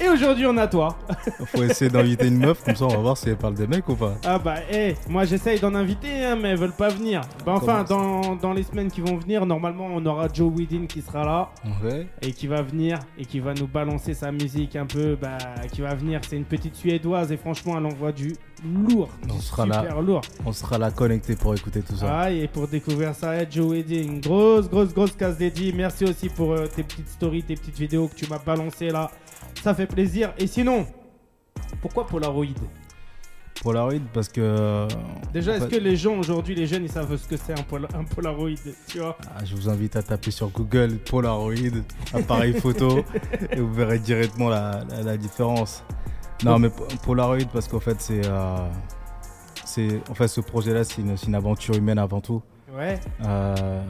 Et aujourd'hui on a toi.
Faut essayer d'inviter une meuf, comme ça, on va voir si elle parle des mecs ou pas.
Ah bah eh, moi j'essaye d'en inviter hein, mais elles veulent pas venir. Bah enfin dans, dans les semaines qui vont venir, normalement on aura Joe Widin qui sera là.
Ouais.
et qui va venir et qui va nous balancer sa musique un peu bah, qui va venir c'est une petite suédoise et franchement elle envoie du lourd
On
du
sera
super
là.
lourd
On sera là connecté pour écouter tout ça.
Ah, et pour découvrir ça eh, Joe Wedding grosse grosse grosse case dédiée merci aussi pour euh, tes petites stories tes petites vidéos que tu m'as balancées là ça fait plaisir et sinon pourquoi Polaroid?
Polaroid, parce que. euh,
Déjà, est-ce que les gens aujourd'hui, les jeunes, ils savent ce que c'est un, Pola- un Polaroid Tu vois?
Ah, je vous invite à taper sur Google Polaroid, appareil photo, et vous verrez directement la, la- la différence. Non, mais Po- Polaroid, parce qu'en fait, c'est. euh, c'est en fait, ce projet-là, c'est une, c'est une aventure humaine avant tout.
Ouais.
Euh,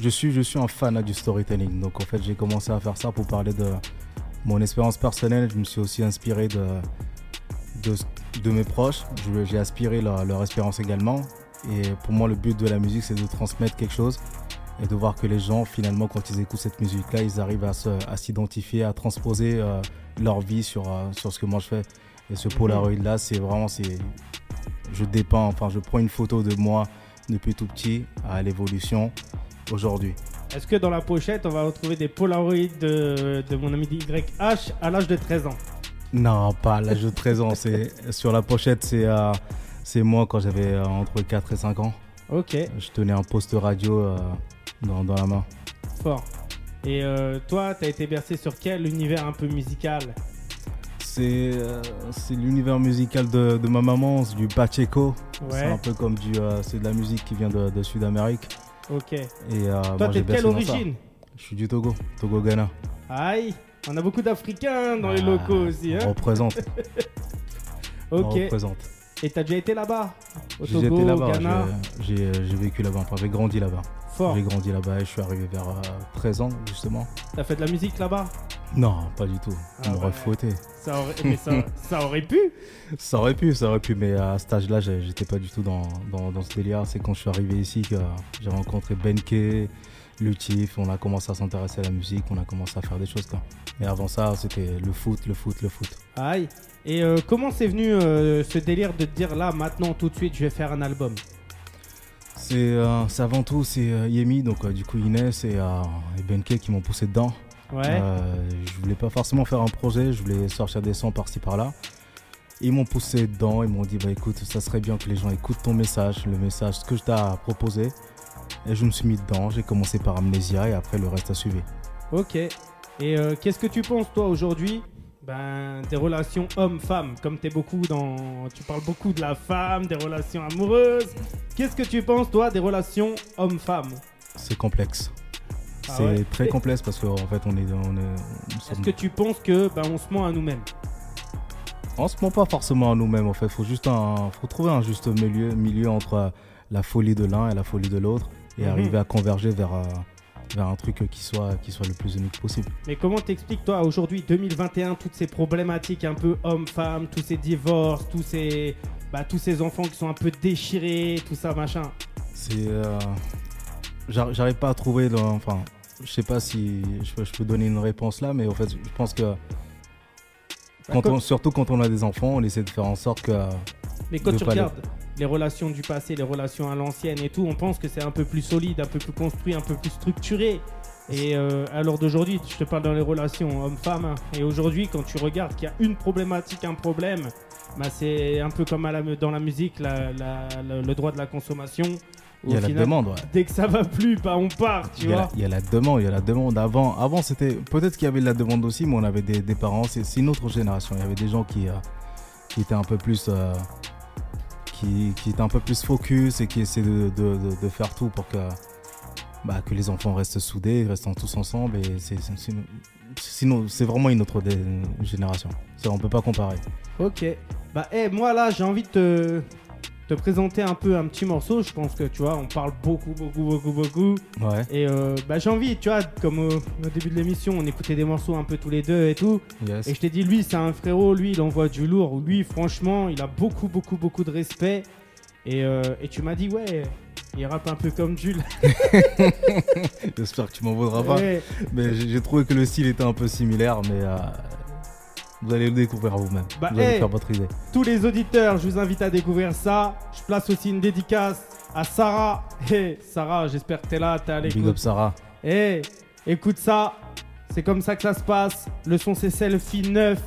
je, suis, je suis un fan du storytelling. Donc, en fait, j'ai commencé à faire ça pour parler de mon expérience personnelle. Je me suis aussi inspiré de, de, de mes proches. J'ai aspiré leur, leur expérience également. Et pour moi, le but de la musique, c'est de transmettre quelque chose et de voir que les gens, finalement, quand ils écoutent cette musique-là, ils arrivent à se- à s'identifier, à, transposer euh, leur vie sur, euh, sur ce que moi je fais. Et ce Polaroid-là, c'est vraiment, je dépeins, enfin, je prends une photo de moi depuis tout petit à l'évolution aujourd'hui.
Est-ce que dans la pochette, on va retrouver des Polaroids de, de mon ami YH à l'âge de 13 ans?
Non, pas à l'âge de 13 ans. C'est, sur la pochette, c'est, euh, c'est moi quand j'avais euh, entre 4 et 5 ans.
Ok,
Je tenais un poste radio euh, dans, dans la main.
fort. Et toi, t'as été bercé sur quel univers un peu musical?
C'est, c'est l'univers musical de, de ma maman, c'est du Pacheco. C'est
Ouais,
un peu comme du. c'est de la musique qui vient de, de Sud-Amérique.
Ok.
Et, euh,
Toi, t'es de quelle origine
Je suis du Togo, Togo-Ghana.
Aïe, on a beaucoup d'Africains dans les
Ah,
locaux aussi,
On
hein
représente. on
Ok.
représente.
Et t'as déjà été là-bas Au
J'ai
Togo,
été là-bas, j'ai, j'ai, j'ai vécu là-bas, enfin j'ai grandi là-bas.
Fort.
J'ai grandi là-bas et je suis arrivé vers euh, 13 ans justement.
T'as fait de la musique là-bas?
Non, pas du tout.
Ah
On m'aurait
ouais.
fouetté.
ça aurait... Mais ça, ça aurait pu
Ça aurait pu, ça aurait pu, mais à cet âge-là, j'étais pas du tout dans, dans, dans ce délire. C'est quand je suis arrivé ici que j'ai rencontré Benke, Lutif, on a commencé à s'intéresser à la musique, on a commencé à faire des choses. Quoi. Mais avant ça, c'était le foot, le foot, le foot.
Aïe. Et euh, comment c'est venu euh, ce délire de te dire là, maintenant, tout de suite, je vais faire un album?
C'est euh, c'est avant tout, c'est euh, Yemi, donc euh, du coup Inès et, et Benke qui m'ont poussé dedans.
Ouais.
Je voulais pas forcément faire un projet, je voulais sortir des sons par-ci par-là. Ils m'ont poussé dedans, ils m'ont dit bah écoute, ça serait bien que les gens écoutent ton message, le message, ce que je t'ai proposé. Et je me suis mis dedans, j'ai commencé par Amnesia et après le reste a suivi.
Ok. Et euh, qu'est-ce que tu penses, toi, aujourd'hui ben, des relations hommes-femmes, comme t'es beaucoup dans, tu parles beaucoup de la femme, des relations amoureuses. Qu'est-ce que tu penses, toi, des relations hommes-femmes?
C'est complexe.
Ah
c'est
ouais?
très complexe parce qu'en fait on est, nous
Est-ce
sommes-
que tu penses que ben, on se ment à nous-mêmes?
On se ment pas forcément à nous-mêmes en fait. Faut juste un, faut trouver un juste milieu, milieu entre la folie de l'un et la folie de l'autre et
Mhm.
arriver à converger vers, vers un truc qui soit, qui soit le plus unique possible.
Mais comment t'expliques, toi, aujourd'hui, 2021, toutes ces problématiques un peu hommes-femmes, tous ces divorces, tous ces, bah, tous ces enfants qui sont un peu déchirés, tout ça, machin?
C'est, euh, j'ar- j'arrive pas à trouver, le- enfin, je sais pas si je peux, je peux donner une réponse là, mais en fait, je pense que quand on, surtout quand on a des enfants, on essaie de faire en sorte que
Mais quand tu regardes les relations du passé, les relations à l'ancienne et tout, on pense que c'est un peu plus solide, un peu plus construit, un peu plus structuré. Et euh, à l'heure d'aujourd'hui, je te parle dans les relations homme-femme. hein. Et aujourd'hui, quand tu regardes qu'il y a une problématique, un problème, bah c'est un peu comme à la- dans la musique, la- la- la- le droit de la consommation.
il y a la demande. ouais.
Dès que ça va plus, bah on part, tu
Il y, a
vois.
la, il y a la demande, il y a la demande. Avant, avant c'était peut-être qu'il y avait de la demande aussi, mais on avait des, des parents. C'est c'est une autre génération. Il y avait des gens qui, euh, qui étaient un peu plus, euh, qui, étaient un peu plus focus et qui essaient de, faire tout pour que, bah, que les enfants restent soudés, restent tous ensemble. Et sinon, c'est vraiment une autre génération. Ça, on peut pas comparer.
Ok. Bah, eh, moi là, j'ai envie de te, te présenter un peu un petit morceau. Je pense que tu vois, on parle beaucoup, beaucoup, beaucoup, beaucoup.
Ouais.
Et euh, bah, j'ai envie, tu vois, comme au, au début de l'émission, on écoutait des morceaux un peu tous les deux et tout.
Yes.
Et je t'ai dit, lui, c'est un frérot, lui, il envoie du lourd. Lui, franchement, il a beaucoup, beaucoup, beaucoup de respect. Et, euh, et tu m'as dit, ouais, il rappe un peu comme Jules.
J'espère que tu m'en voudras pas.
Ouais.
Mais j'ai j'ai trouvé que le style était un peu similaire, mais euh, vous allez le découvrir vous-même.
Bah,
vous allez
hey.
faire votre idée.
Tous les auditeurs, je vous invite à découvrir ça. Je place aussi une dédicace à Sarah. Hey, Sarah, j'espère que t'es là, t'es à
Big
l'écoute.
up Sarah.
Eh, écoute ça, c'est comme ça que ça se passe. Le son c'est Selfie 9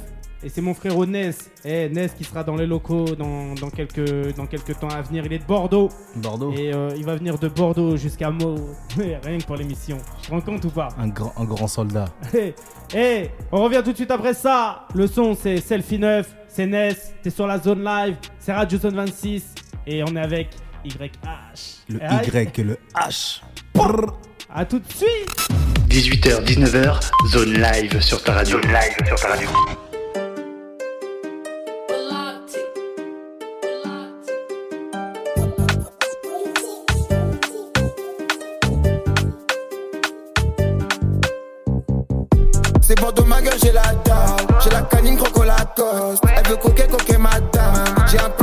et c'est mon frère Ness. Eh, Ness qui sera dans les locaux dans, dans quelques, dans quelques temps à venir. Il est de Bordeaux
Bordeaux.
et euh, il va venir de Bordeaux jusqu'à Meaux. Rien que pour l'émission. Tu te rends compte ou pas?
Un grand, un grand soldat.
Eh, eh, on revient tout de suite après ça. Le son c'est Selfie 9, c'est Ness, t'es sur la zone live, c'est Radio Zone 26 et on est avec YH.
Le
Eh,
Y et le H.
À tout de suite
18h, 19h, zone live sur ta radio.
Zone live sur ta radio.
Madame.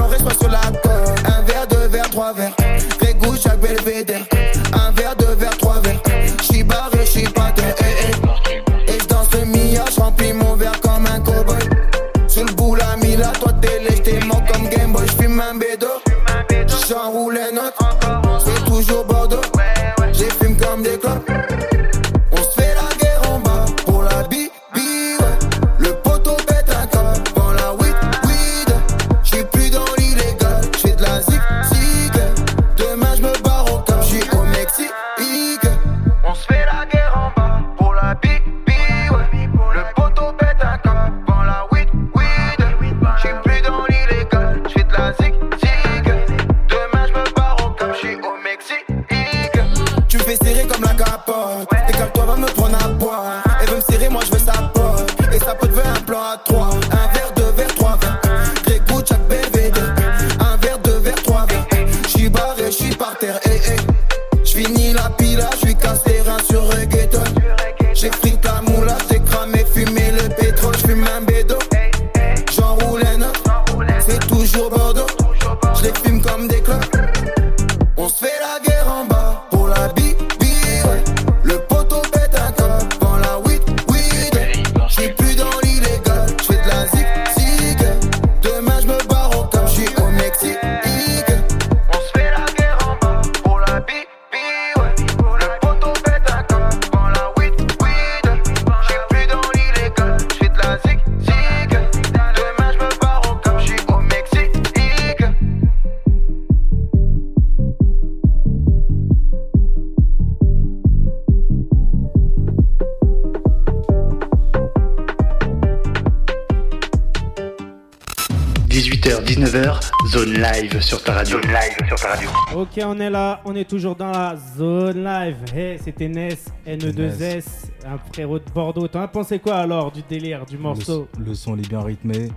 Ok, on est là, on est toujours dans la zone live. Hey, c'était Ness, NE2S, un frérot de Bordeaux. T'en as pensé quoi alors du délire, du morceau
le son il est bien rythmé.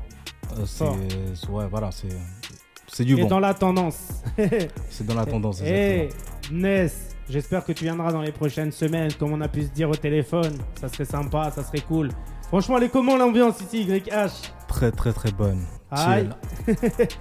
Euh, c'est ouais, voilà, c'est c'est du
Et
bon.
dans la tendance.
C'est dans la tendance.
Hey. Ness, j'espère que tu viendras dans les prochaines semaines, comme on a pu se dire au téléphone. Ça serait sympa, ça serait cool. Franchement, elle est comment l'ambiance ici, YH
Très très très bonne.
Aïe.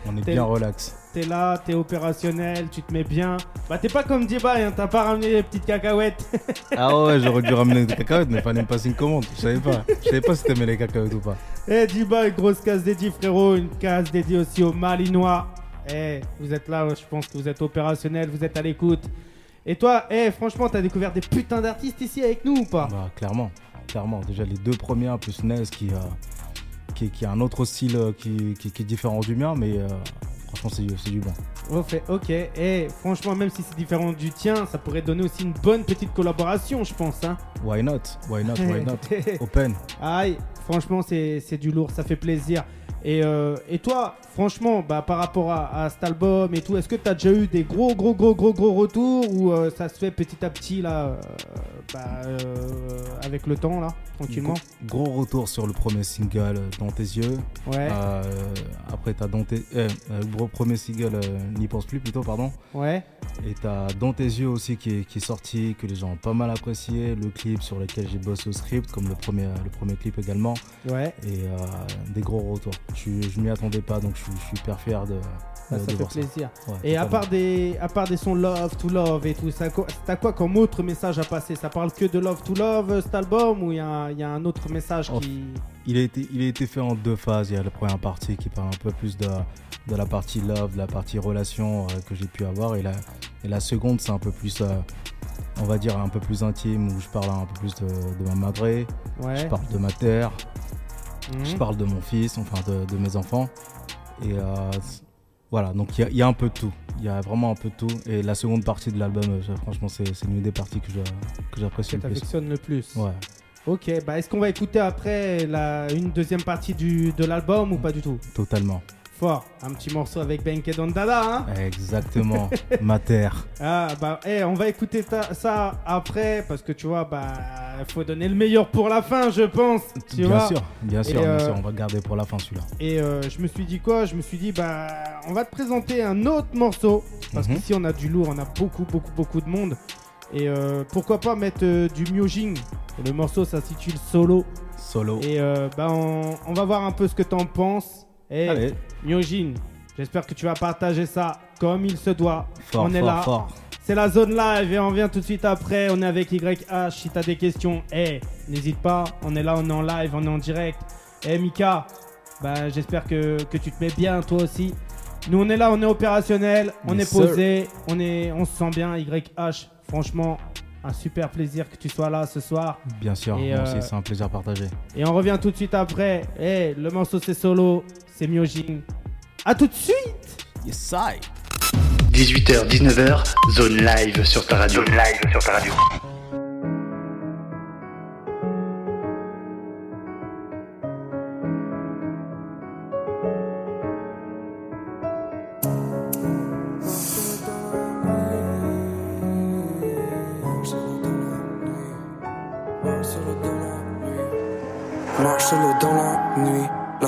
On est bien relax.
T'es là, t'es opérationnel, tu te mets bien. Bah, t'es pas comme Diba, hein, t'as pas ramené les petites cacahuètes.
Ah ouais, j'aurais dû ramener des cacahuètes, mais fallait me passer une commande. Je savais pas. Je savais pas si t'aimais les cacahuètes ou pas.
Eh, une grosse case dédiée, frérot. Une case dédiée aussi aux Malinois. Eh, vous êtes là, je pense que vous êtes opérationnel, vous êtes à l'écoute. Et toi, eh, franchement, t'as découvert des putains d'artistes ici avec nous ou pas?
Bah, clairement. Clairement. Déjà, les deux premiers, plus Nez, qui, euh, qui, qui a un autre style euh, qui, qui, qui est différent du mien, mais euh, franchement, c'est c'est du bon.
Fait- Ok, eh, franchement, même si c'est différent du tien, ça pourrait donner aussi une bonne petite collaboration, je pense. Hein.
Why not? Why not? Why not? Open.
Aïe, franchement, c'est c'est du lourd, ça fait plaisir. Et, euh, et toi, franchement, bah, par rapport à, à cet album et tout, est-ce que tu as déjà eu des gros, gros, gros, gros, gros retours ou euh, ça se fait petit à petit, là, euh, bah, avec le temps, là, tranquillement
Gros, gros retour sur le premier single, euh, Dans tes yeux.
Ouais,
Euh, après, t'as dans tes... euh, gros premier single, N'y pense plus plutôt, pardon.
ouais,
Et t'as Dans tes yeux aussi qui est, qui est sorti, que les gens ont pas mal apprécié. Le clip sur lequel j'ai bossé au script, comme le premier, le premier clip également.
ouais.
Et des gros retours. Je, je m'y attendais pas, donc je, suis- je suis hyper fier de-
ça
de
fait
voir
plaisir.
Ouais,
Et à part, des, à part des sons love to love et tout, ça, t'as quoi comme autre message à passer? Ça parle que de love to love, euh, cet album, ou il y, a y a un autre message
Oh,
qui.
Il a, été, il a été fait en deux phases. Il y a la première partie qui parle un peu plus de, de la partie love, de la partie relation euh, que j'ai pu avoir. Et la, et la seconde, c'est un peu plus, euh, on va dire, un peu plus intime, où je parle un peu plus de, de ma madre,
Ouais.
je parle de ma terre,
Mhm.
je parle de mon fils, enfin de, de mes enfants. Et euh, voilà, donc il y a, il y a un peu de tout. Il y a vraiment un peu de tout. Et la seconde partie de l'album, euh, franchement, c'est c'est une des parties que j'apprécie
que
le plus.
le plus.
Ouais.
Ok, bah est-ce qu'on va écouter après la, une deuxième partie du, de l'album ou pas du tout?
Totalement.
Fort, un petit morceau avec Benke Dondada, hein
Exactement. ma terre.
Ah bah, eh, on va écouter ta- ça après parce que tu vois, bah, faut donner le meilleur pour la fin, je pense. Tu
bien
vois
sûr, bien sûr, bien
euh,
sûr, on va garder pour la fin celui-là.
Et euh, je me suis dit quoi? Je me suis dit, bah, on va te présenter un autre morceau. Parce
Mhm.
qu'ici, on a du lourd, on a beaucoup, beaucoup, beaucoup de monde. Et euh, pourquoi pas mettre du Myojing Le morceau s'intitule Solo.
Solo.
Et bah, on, on va voir un peu ce que t'en penses. Et
Allez,
Myojin, j'espère que tu vas partager ça comme il se doit.
fort,
on est
fort,
là.
fort.
C'est la zone live et on vient tout de suite après. On est avec YH. Si t'as des questions, eh, n'hésite pas. On est là, on est en live, on est en direct. Eh, Mika, bah, j'espère que, que tu te mets bien, toi aussi. Nous, on est là, on est opérationnel, on
Yes,
est posé, on, est, on se sent bien. YH, franchement, un super plaisir que tu sois là ce soir.
Bien sûr,
Et, euh,
c'est un plaisir partagé.
Et on revient tout de suite après. Eh, le morceau c'est solo, c'est Myojin. À tout de suite!
Yes, I.
18h, 19h, zone live sur ta radio.
Zone live sur ta radio.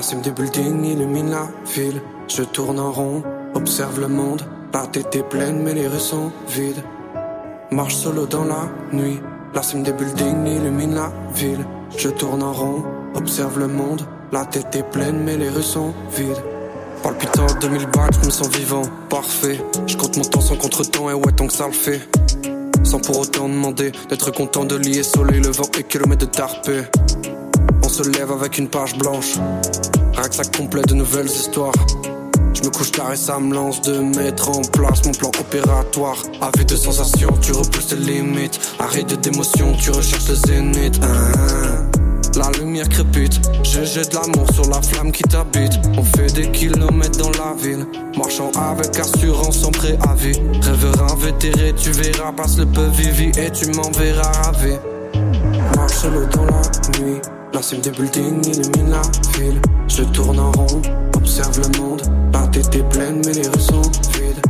La cime du building illumine la ville. Je tourne en rond, observe le monde, la tête est pleine mais les rues sont vides. Marche solo dans la nuit, la cime des buildings illumine la ville. Je tourne en rond, observe le monde, la tête est pleine mais les rues sont vides. Palpitant 2000 balles, je me sens vivant, parfait. Je compte mon temps sans contretemps et ouais tant que ça le fait. Sans pour autant demander d'être content de lier soleil levant et kilomètres de tarpé. Se lève avec une page blanche. Ça complète de nouvelles histoires. Je me couche tard et ça me lance de mettre en place mon plan opératoire. Avis de sensations, tu repousses tes limites. Arrête d'émotions, tu recherches le zénith. Ah, La lumière crépite, je jette l'amour sur la flamme qui t'habite. On fait des kilomètres dans la ville, marchant avec assurance sans préavis. Rêveur invétéré, tu verras, passe le peu vivi et tu m'en verras ravi. Marche solo dans la nuit, la cime des buildings illumine la ville. Je tourne en rond, observe le monde, la tête tête est pleine, mais les rues sont vides.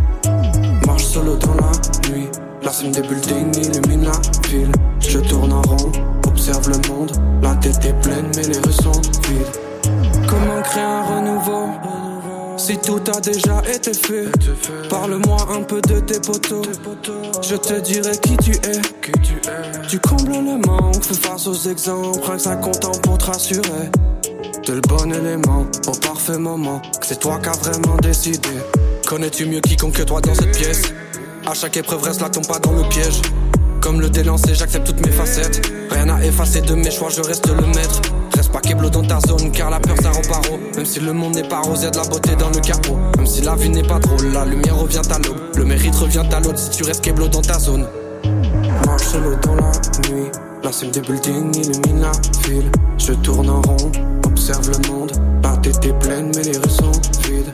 Marche solo dans la nuit. La cime des buildings illumine la ville. Je tourne en rond, observe le monde. La tête est pleine, mais les rues sont vides. Comment créer un renouveau? Si tout a déjà été fait, parle-moi un peu de tes potos. Je te dirai qui tu es. Tu combles le manque, fais face aux exemples, rien que ça pour te rassurer. T'es le bon élément, au parfait moment, que c'est toi qui as vraiment décidé. Connais-tu mieux quiconque que toi dans cette pièce? À chaque épreuve, reste là, tombe pas dans le piège. Comme le délancé, j'accepte toutes mes facettes. Rien à effacer de mes choix, je reste le maître. Pas keblo dans ta zone, car la peur ça rend paro. Même si le monde n'est pas rose, y'a de la beauté dans le capot. Même si la vie n'est pas drôle, la lumière revient à l'aube. Le mérite revient à l'autre si tu restes keblo dans ta zone. Marche solo dans la nuit. La cime des buildings illumine la ville. Je tourne en rond, observe le monde. La tête est pleine, mais les rues sont vides.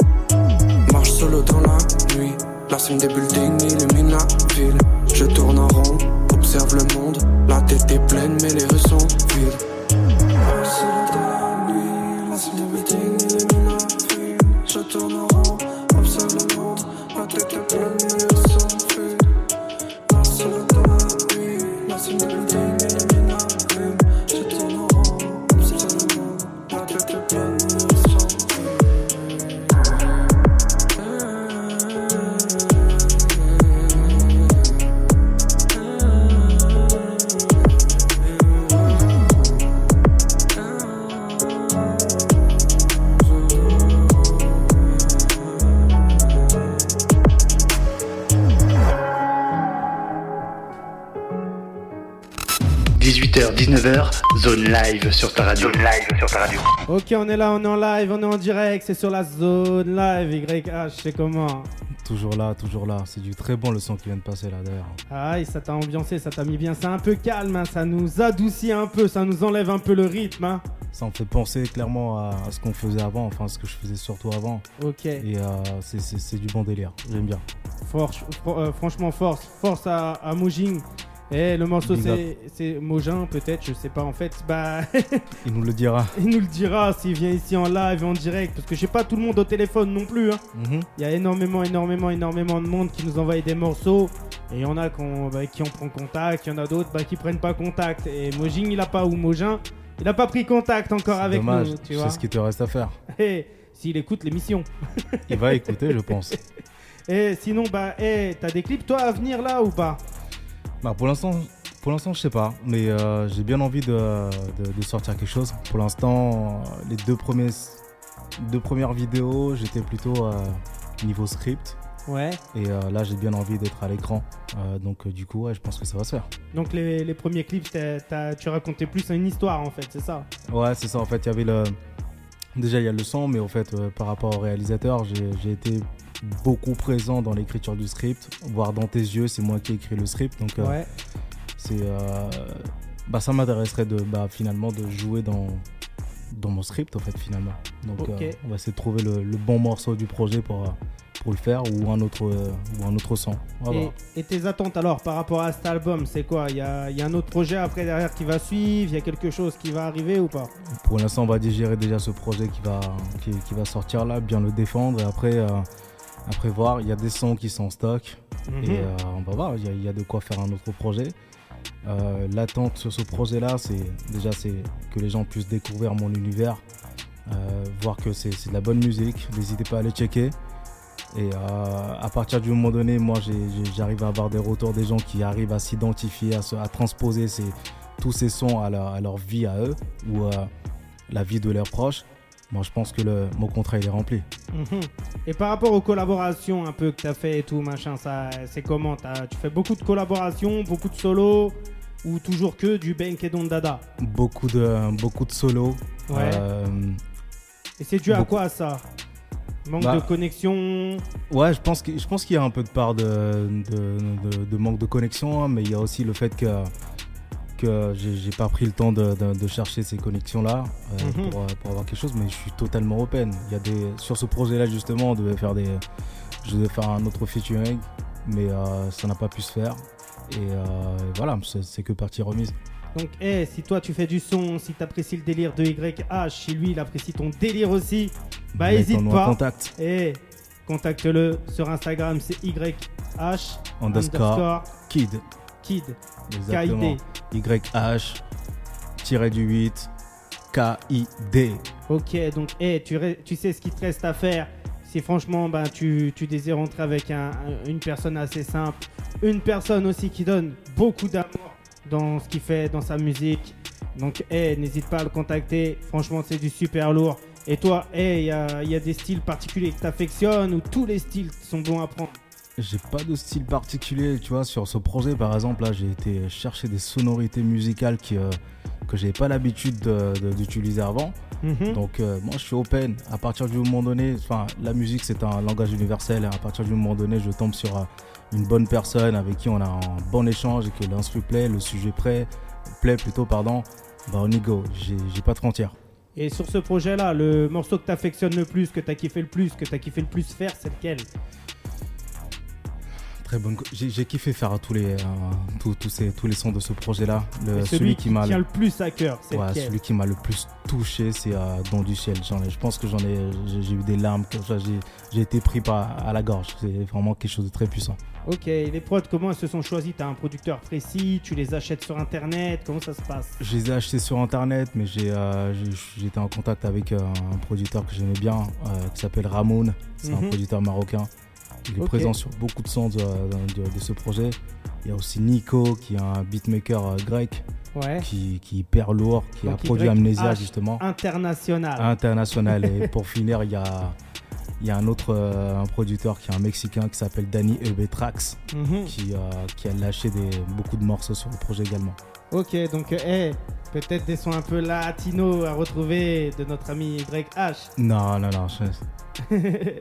Marche solo dans la nuit. La cime des buildings illumine la ville. Je tourne en rond, observe le monde. La tête est pleine, mais les rues sont vides. Marche solo dans la nuit. La cime des buildings illumine la ville. Je tourne en rond, monde. La tête est pleine,
18h, 19h, zone live sur ta radio.
Zone live sur ta radio.
Ok, on est là, on est en live, on est en direct, c'est sur la zone live, YH, c'est comment
Toujours là, toujours là. C'est du très bon le son qui vient de passer là d'ailleurs.
Aïe, ça t'a ambiancé, ça t'a mis bien. C'est un peu calme, hein, ça nous adoucit un peu, ça nous enlève un peu le rythme. Hein.
Ça me fait penser clairement à, ce qu'on faisait avant, enfin ce que je faisais surtout avant.
Ok.
Et euh, c'est du bon délire, j'aime bien.
Force, euh, franchement, force, force à, à Mojing et le morceau, c'est c'est Mogin, peut-être, je sais pas en fait. Bah,
Il nous le dira.
il nous le dira s'il vient ici en live, en direct. Parce que j'ai pas tout le monde au téléphone non plus. hein.
Mhm.
Il y a énormément, énormément, énormément de monde qui nous envoie des morceaux. Et il y en a qu'on- bah, qui en prend contact, il y en a d'autres bah, qui prennent pas contact. Et Mojing, il a pas, ou Mogin, il a pas pris contact encore avec
Dommage.
nous, tu
C'est
vois.
ce qu'il te reste à faire.
Et s'il écoute l'émission.
Il va écouter, je pense.
Et sinon, bah, eh, t'as des clips toi à venir là ou pas?
Bah, pour l'instant, pour l'instant, je sais pas, mais euh, j'ai bien envie de, de- de sortir quelque chose. Pour l'instant, euh, les deux premiers, deux premières vidéos, j'étais plutôt euh, niveau script,
Ouais.
et euh, là, j'ai bien envie d'être à l'écran. Donc, du coup, ouais, je pense que ça va se faire.
Donc les, les premiers clips, tu racontais plus une histoire en fait, c'est ça?
Ouais, c'est ça. En fait, il y avait le. Déjà, il y a le son, mais en fait, par rapport au réalisateur, j'ai été beaucoup présent dans l'écriture du script, voire dans tes yeux, c'est moi qui ai écrit le script. Donc, euh,
Ouais.
c'est euh, bah ça m'intéresserait de bah, finalement de jouer dans dans mon script en fait finalement. Donc euh, on va essayer de trouver le, le bon morceau du projet pour pour le faire ou un autre euh, ou un autre son.
Et, tes attentes alors par rapport à cet album, c'est quoi? Il y a, y a un autre projet après derrière qui va suivre? Il y a quelque chose qui va arriver ou pas?
Pour l'instant on va digérer déjà ce projet qui va qui, qui va sortir là bien le défendre. Et après euh, après voir il y a des sons qui sont en stock.
Mhm.
et euh, on va voir il y, a- il y a de quoi faire un autre projet. Euh, l'attente sur ce projet là c'est déjà c'est que les gens puissent découvrir mon univers euh, voir que c'est de la bonne musique. N'hésitez pas à aller checker. Et euh, à partir du moment donné moi j'arrive à avoir des retours des gens qui arrivent à s'identifier à, se- à transposer ces- tous ces sons à à leur vie à eux ou à la vie de leurs proches moi je pense que le, mon contrat il est rempli.
Mhm. Et par rapport aux collaborations un peu que t'as fait et tout machin, ça c'est comment? Tu fais beaucoup de collaborations, beaucoup de solos ou toujours que du Bank et Don Dada?
Beaucoup de, beaucoup de solos
Ouais.
Euh,
Et c'est dû à quoi ça? Manque
Bah,
de connexion?
Ouais, je pense que- je pense qu'il y a un peu de part de, de, de- de manque de connexion, hein, mais il y a aussi le fait que que j'ai j'ai pas pris le temps de, de- de chercher ces connexions là
Mhm.
pour, euh, pour avoir quelque chose, mais je suis totalement open. Il y a des sur ce projet là justement, on devait faire des, je devais faire un autre featuring, mais euh, ça n'a pas pu se faire. Et euh, voilà, c'est que partie remise.
Donc, eh, si toi tu fais du son, si t'apprécies le délire de YH, si lui il apprécie ton délire aussi, bah hésite pas.
contact.
Eh, Contacte-le sur Instagram, c'est YH
Underscore Kid.
Kid.
Exactement. YH tiré du 8 K-I-D.
Ok, donc eh, tu, sais ce qu'il te reste à faire. Si franchement ben, tu, tu désires rentrer avec un- un- une personne assez simple, une personne aussi qui donne beaucoup d'amour dans ce qu'il fait, dans sa musique. Donc eh, n'hésite pas à le contacter. Franchement, c'est du super lourd. Et toi, eh, il y, a, y a des styles particuliers que tu affectionnes ou tous les styles sont bons à prendre?
J'ai pas de style particulier, tu vois. Sur ce projet, par exemple, là, j'ai été chercher des sonorités musicales qui, euh, que j'avais pas l'habitude de- de- d'utiliser avant.
Mhm.
Donc, euh, moi, je suis open. À partir du moment donné, enfin, la musique, c'est un langage universel. Et à partir du moment donné, je tombe sur euh, une bonne personne avec qui on a un bon échange et que l'instru plaît, le sujet plaît, plaît plutôt, pardon. Bah, on y go. J'ai pas de frontières.
Et sur ce projet-là, le morceau que tu affectionnes le plus, que tu as kiffé le plus, que tu as kiffé le plus faire, c'est lequel?
Très bonne. J'ai kiffé faire tous les, euh, tous, tous ces, tous les sons de ce projet-là. Celui, qui m'a
le plus à cœur, c'est
Ouais, celui qui m'a le plus touché, c'est euh, Don du ciel. Ai- je pense que j'en ai, j'ai- eu des larmes, j'ai été pris par, à la gorge. C'est vraiment quelque chose de très puissant.
Ok, les prods, comment elles se sont choisis T'as un producteur précis Tu les achètes sur internet Comment ça se passe?
Je les ai achetés sur internet, mais j'ai euh, j'étais en contact avec un producteur que j'aimais bien, qui s'appelle Ramon. C'est un
Mhm.
producteur marocain. Il est présent sur beaucoup de sons de, de- de ce projet. Il y a aussi Nico, qui est un beatmaker euh, grec,
Ouais.
qui, qui est hyper lourd, qui
Donc,
a produit. Amnesia justement.
International.
international. Et pour finir, il y a, il y a un autre euh, un producteur qui est un Mexicain qui s'appelle Danny Ebetrax,
Mhm.
qui, euh, qui a lâché des, beaucoup de morceaux sur le projet également.
Ok, donc, hey, peut-être des sons un peu latinos à retrouver de notre ami YH.
Non, non, non. je-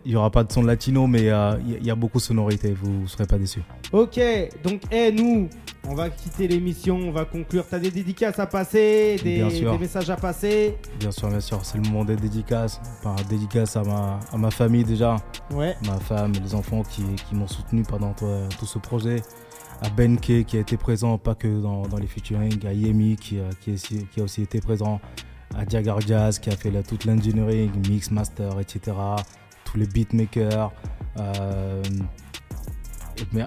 Il n'y aura pas de son latino, mais euh, il y, a- il y a beaucoup de sonorités, vous ne serez pas déçus.
ok, donc, hey, nous, on va quitter l'émission, on va conclure. T'as des dédicaces à passer, des,
Bien sûr.
des messages à passer?
Bien sûr, bien sûr, c'est le moment des dédicaces. Enfin, dédicace à ma, à ma famille déjà,
Ouais.
ma femme et les enfants qui, qui m'ont soutenu pendant tout, tout ce projet. À Ben K qui a été présent, pas que dans, dans les featuring, à Yemi qui, a- qui, est aussi- qui a aussi été présent, à Jagger Jazz qui a fait la, toute l'engineering, mix, master, etc. Tous les beatmakers. euh,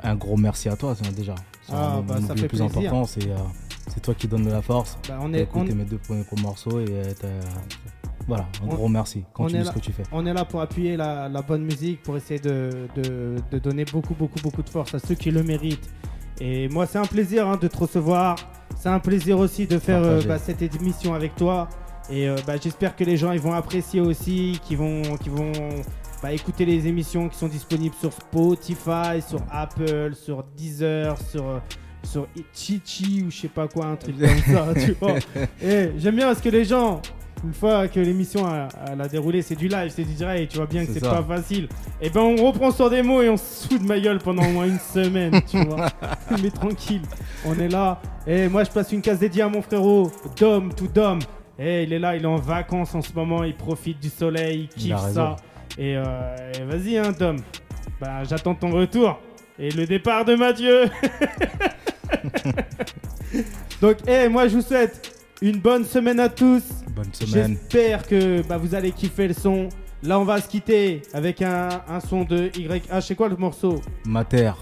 un gros merci à toi déjà. C'est
Ah, bah, ça
le
fait
plus
plaisir.
important, c'est euh, c'est toi qui donnes de la force.
Bah, on est,
écouté
on-
mes deux premiers morceaux et euh, voilà, un
On-
gros merci.
on
Continue
est
ce
là.
que tu fais.
On est là pour appuyer la, la bonne musique, pour essayer de, de- de donner beaucoup, beaucoup, beaucoup de force à ceux qui le méritent. Et moi, c'est un plaisir hein, de te recevoir. C'est un plaisir aussi de faire euh, bah, cette émission avec toi. Et euh, bah, j'espère que les gens ils vont apprécier aussi, qu'ils vont, vont bah, écouter les émissions qui sont disponibles sur Spotify, sur Apple, sur Deezer, sur, euh, sur Chichi ou je sais pas quoi, un truc comme ça. tu vois. Et j'aime bien parce que les gens, une fois que l'émission a, a déroulé, c'est du live, c'est du direct, tu vois bien que
C'est
pas facile. Et ben on reprend sur des mots et on se fout de ma gueule pendant au moins une semaine, tu vois. Mais tranquille, on est là. Et moi je passe une case dédiée à mon frérot, Dom to Dom. Et il est là, il est en vacances en ce moment, il profite du soleil, il kiffe ça. Et, euh, et vas-y hein Dom, bah, j'attends ton retour. Et le départ de Mathieu. Donc, eh, moi je vous souhaite une bonne semaine à tous.
Bonne semaine.
J'espère que bah, vous allez kiffer le son. Là, on va se quitter avec un, un son de YH. C'est quoi le morceau?
Mater.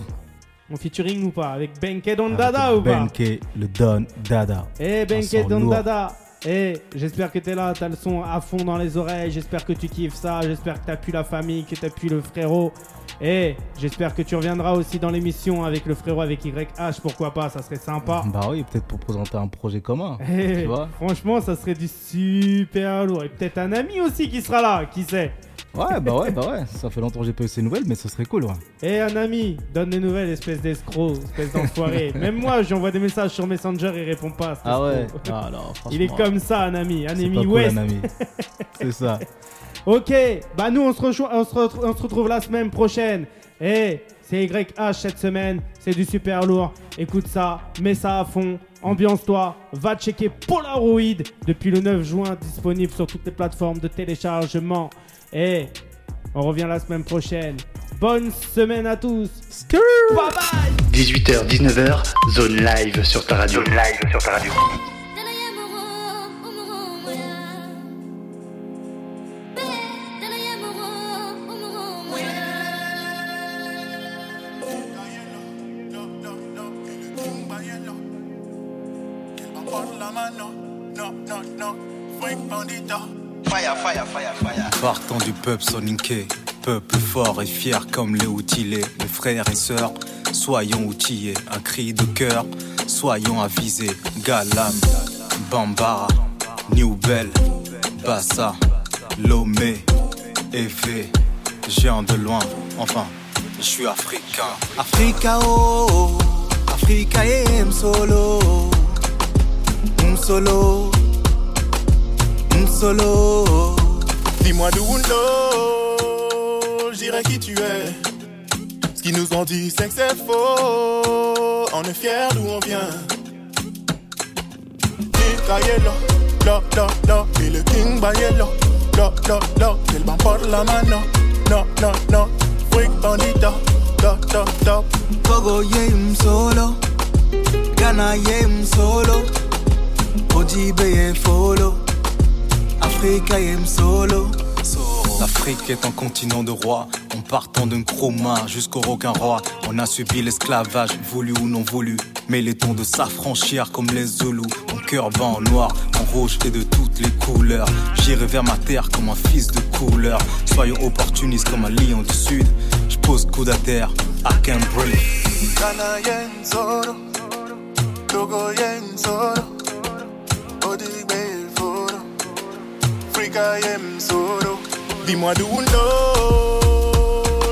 On featuring ou pas? Avec Benke Don
avec
Dada ou pas?
Ben K, le Don Dada.
Eh Benke Don
lourd.
Dada Eh, j'espère que t'es là, t'as le son à fond dans les oreilles, j'espère que tu kiffes ça, j'espère que t'as pu la famille, que t'as pu le frérot. Et j'espère que tu reviendras aussi dans l'émission avec le frérot, avec YH, pourquoi pas, ça serait sympa.
Bah oui, peut-être pour présenter un projet commun.
Eh,
tu vois
franchement, ça serait du super lourd. Et peut-être un ami aussi qui sera là, qui sait
Ouais, bah ouais, bah ouais. Ça fait longtemps que j'ai pas eu ces nouvelles, mais ce serait cool, ouais.
Eh un ami, donne des nouvelles, espèce d'escroc, espèce d'enfoiré. Même moi, j'envoie des messages sur Messenger, il répond pas. cet
Ah ouais. Ah non.
Il est comme ça, un ami, un ami
cool,
West.
un ami. C'est ça.
Ok, bah nous on se, on se retrouve, on se retrouve la semaine prochaine. Eh, c'est YH cette semaine, c'est du super lourd. Écoute ça, mets ça à fond, ambiance-toi, va checker Polaroid depuis le 9 juin, disponible sur toutes les plateformes de téléchargement. Et on revient la semaine prochaine. Bonne semaine à tous. Bye bye
18h, 19h, zone live sur ta radio.
Zone live sur ta radio.
Peuple soninké, peuple fort et fier comme les outillés, mes frères et sœurs, soyons outillés, un cri de cœur, soyons avisés, Galam, Bambara, New Bell, Bassa, Lomé, Effet, géant de loin, enfin, je suis africain.
Africa oh, Africa et solo, solo, solo.
Dis-moi d'où je dirais qui tu es. Ce qu'ils nous ont dit, c'est que c'est faux. On est fiers d'où on vient. Micaelo, lo, lo, lo. Et le King Bayelo, lo, lo, lo. Il ban por la mano, no, no, no. Freak bandita, lo, lo, lo.
Togo ye M solo, Ghana ye solo, Odibe ye follow, Africa M solo.
L'Afrique est un continent de rois. En partant d'un chroma jusqu'au requin roi, on a subi l'esclavage, voulu ou non voulu. Mais il est temps de s'affranchir comme les Zoulous. Mon cœur bat en noir, en rouge et de toutes les couleurs. J'irai vers ma terre comme un fils de couleur. Soyons opportunistes comme un lion du sud. Je pose coude à terre,
solo, Togo yen Africa solo. Dis-moi d'où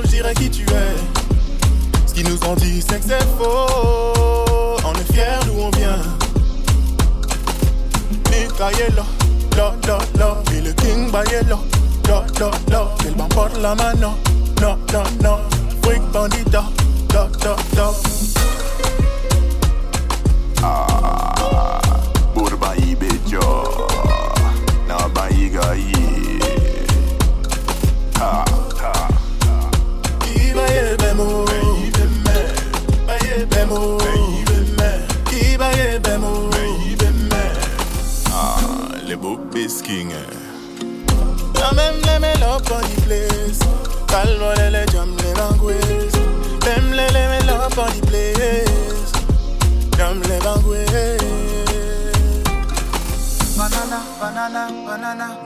je dirais qui tu es. Ce qu'ils nous ont dit, c'est que c'est faux. On est fiers d'où on vient. Micaelo, lo, lo, lo. Et le King Bayelo, lo, lo, lo. Il m'emporte la mano, no, no, no. Freak bandita, lo, lo, lo.
Ah, Burbayi Bejo, na Bayiga ye. Ha, ha.
Iba ye bemo, Iba ye bemo, Iba ye bemo,
Ah, les beaux bisking.
La même les mélopes on the place. Calmo les les jam les bangues. Même les les mélopes on the place. Jam les bangues.
Banana, banana, banana,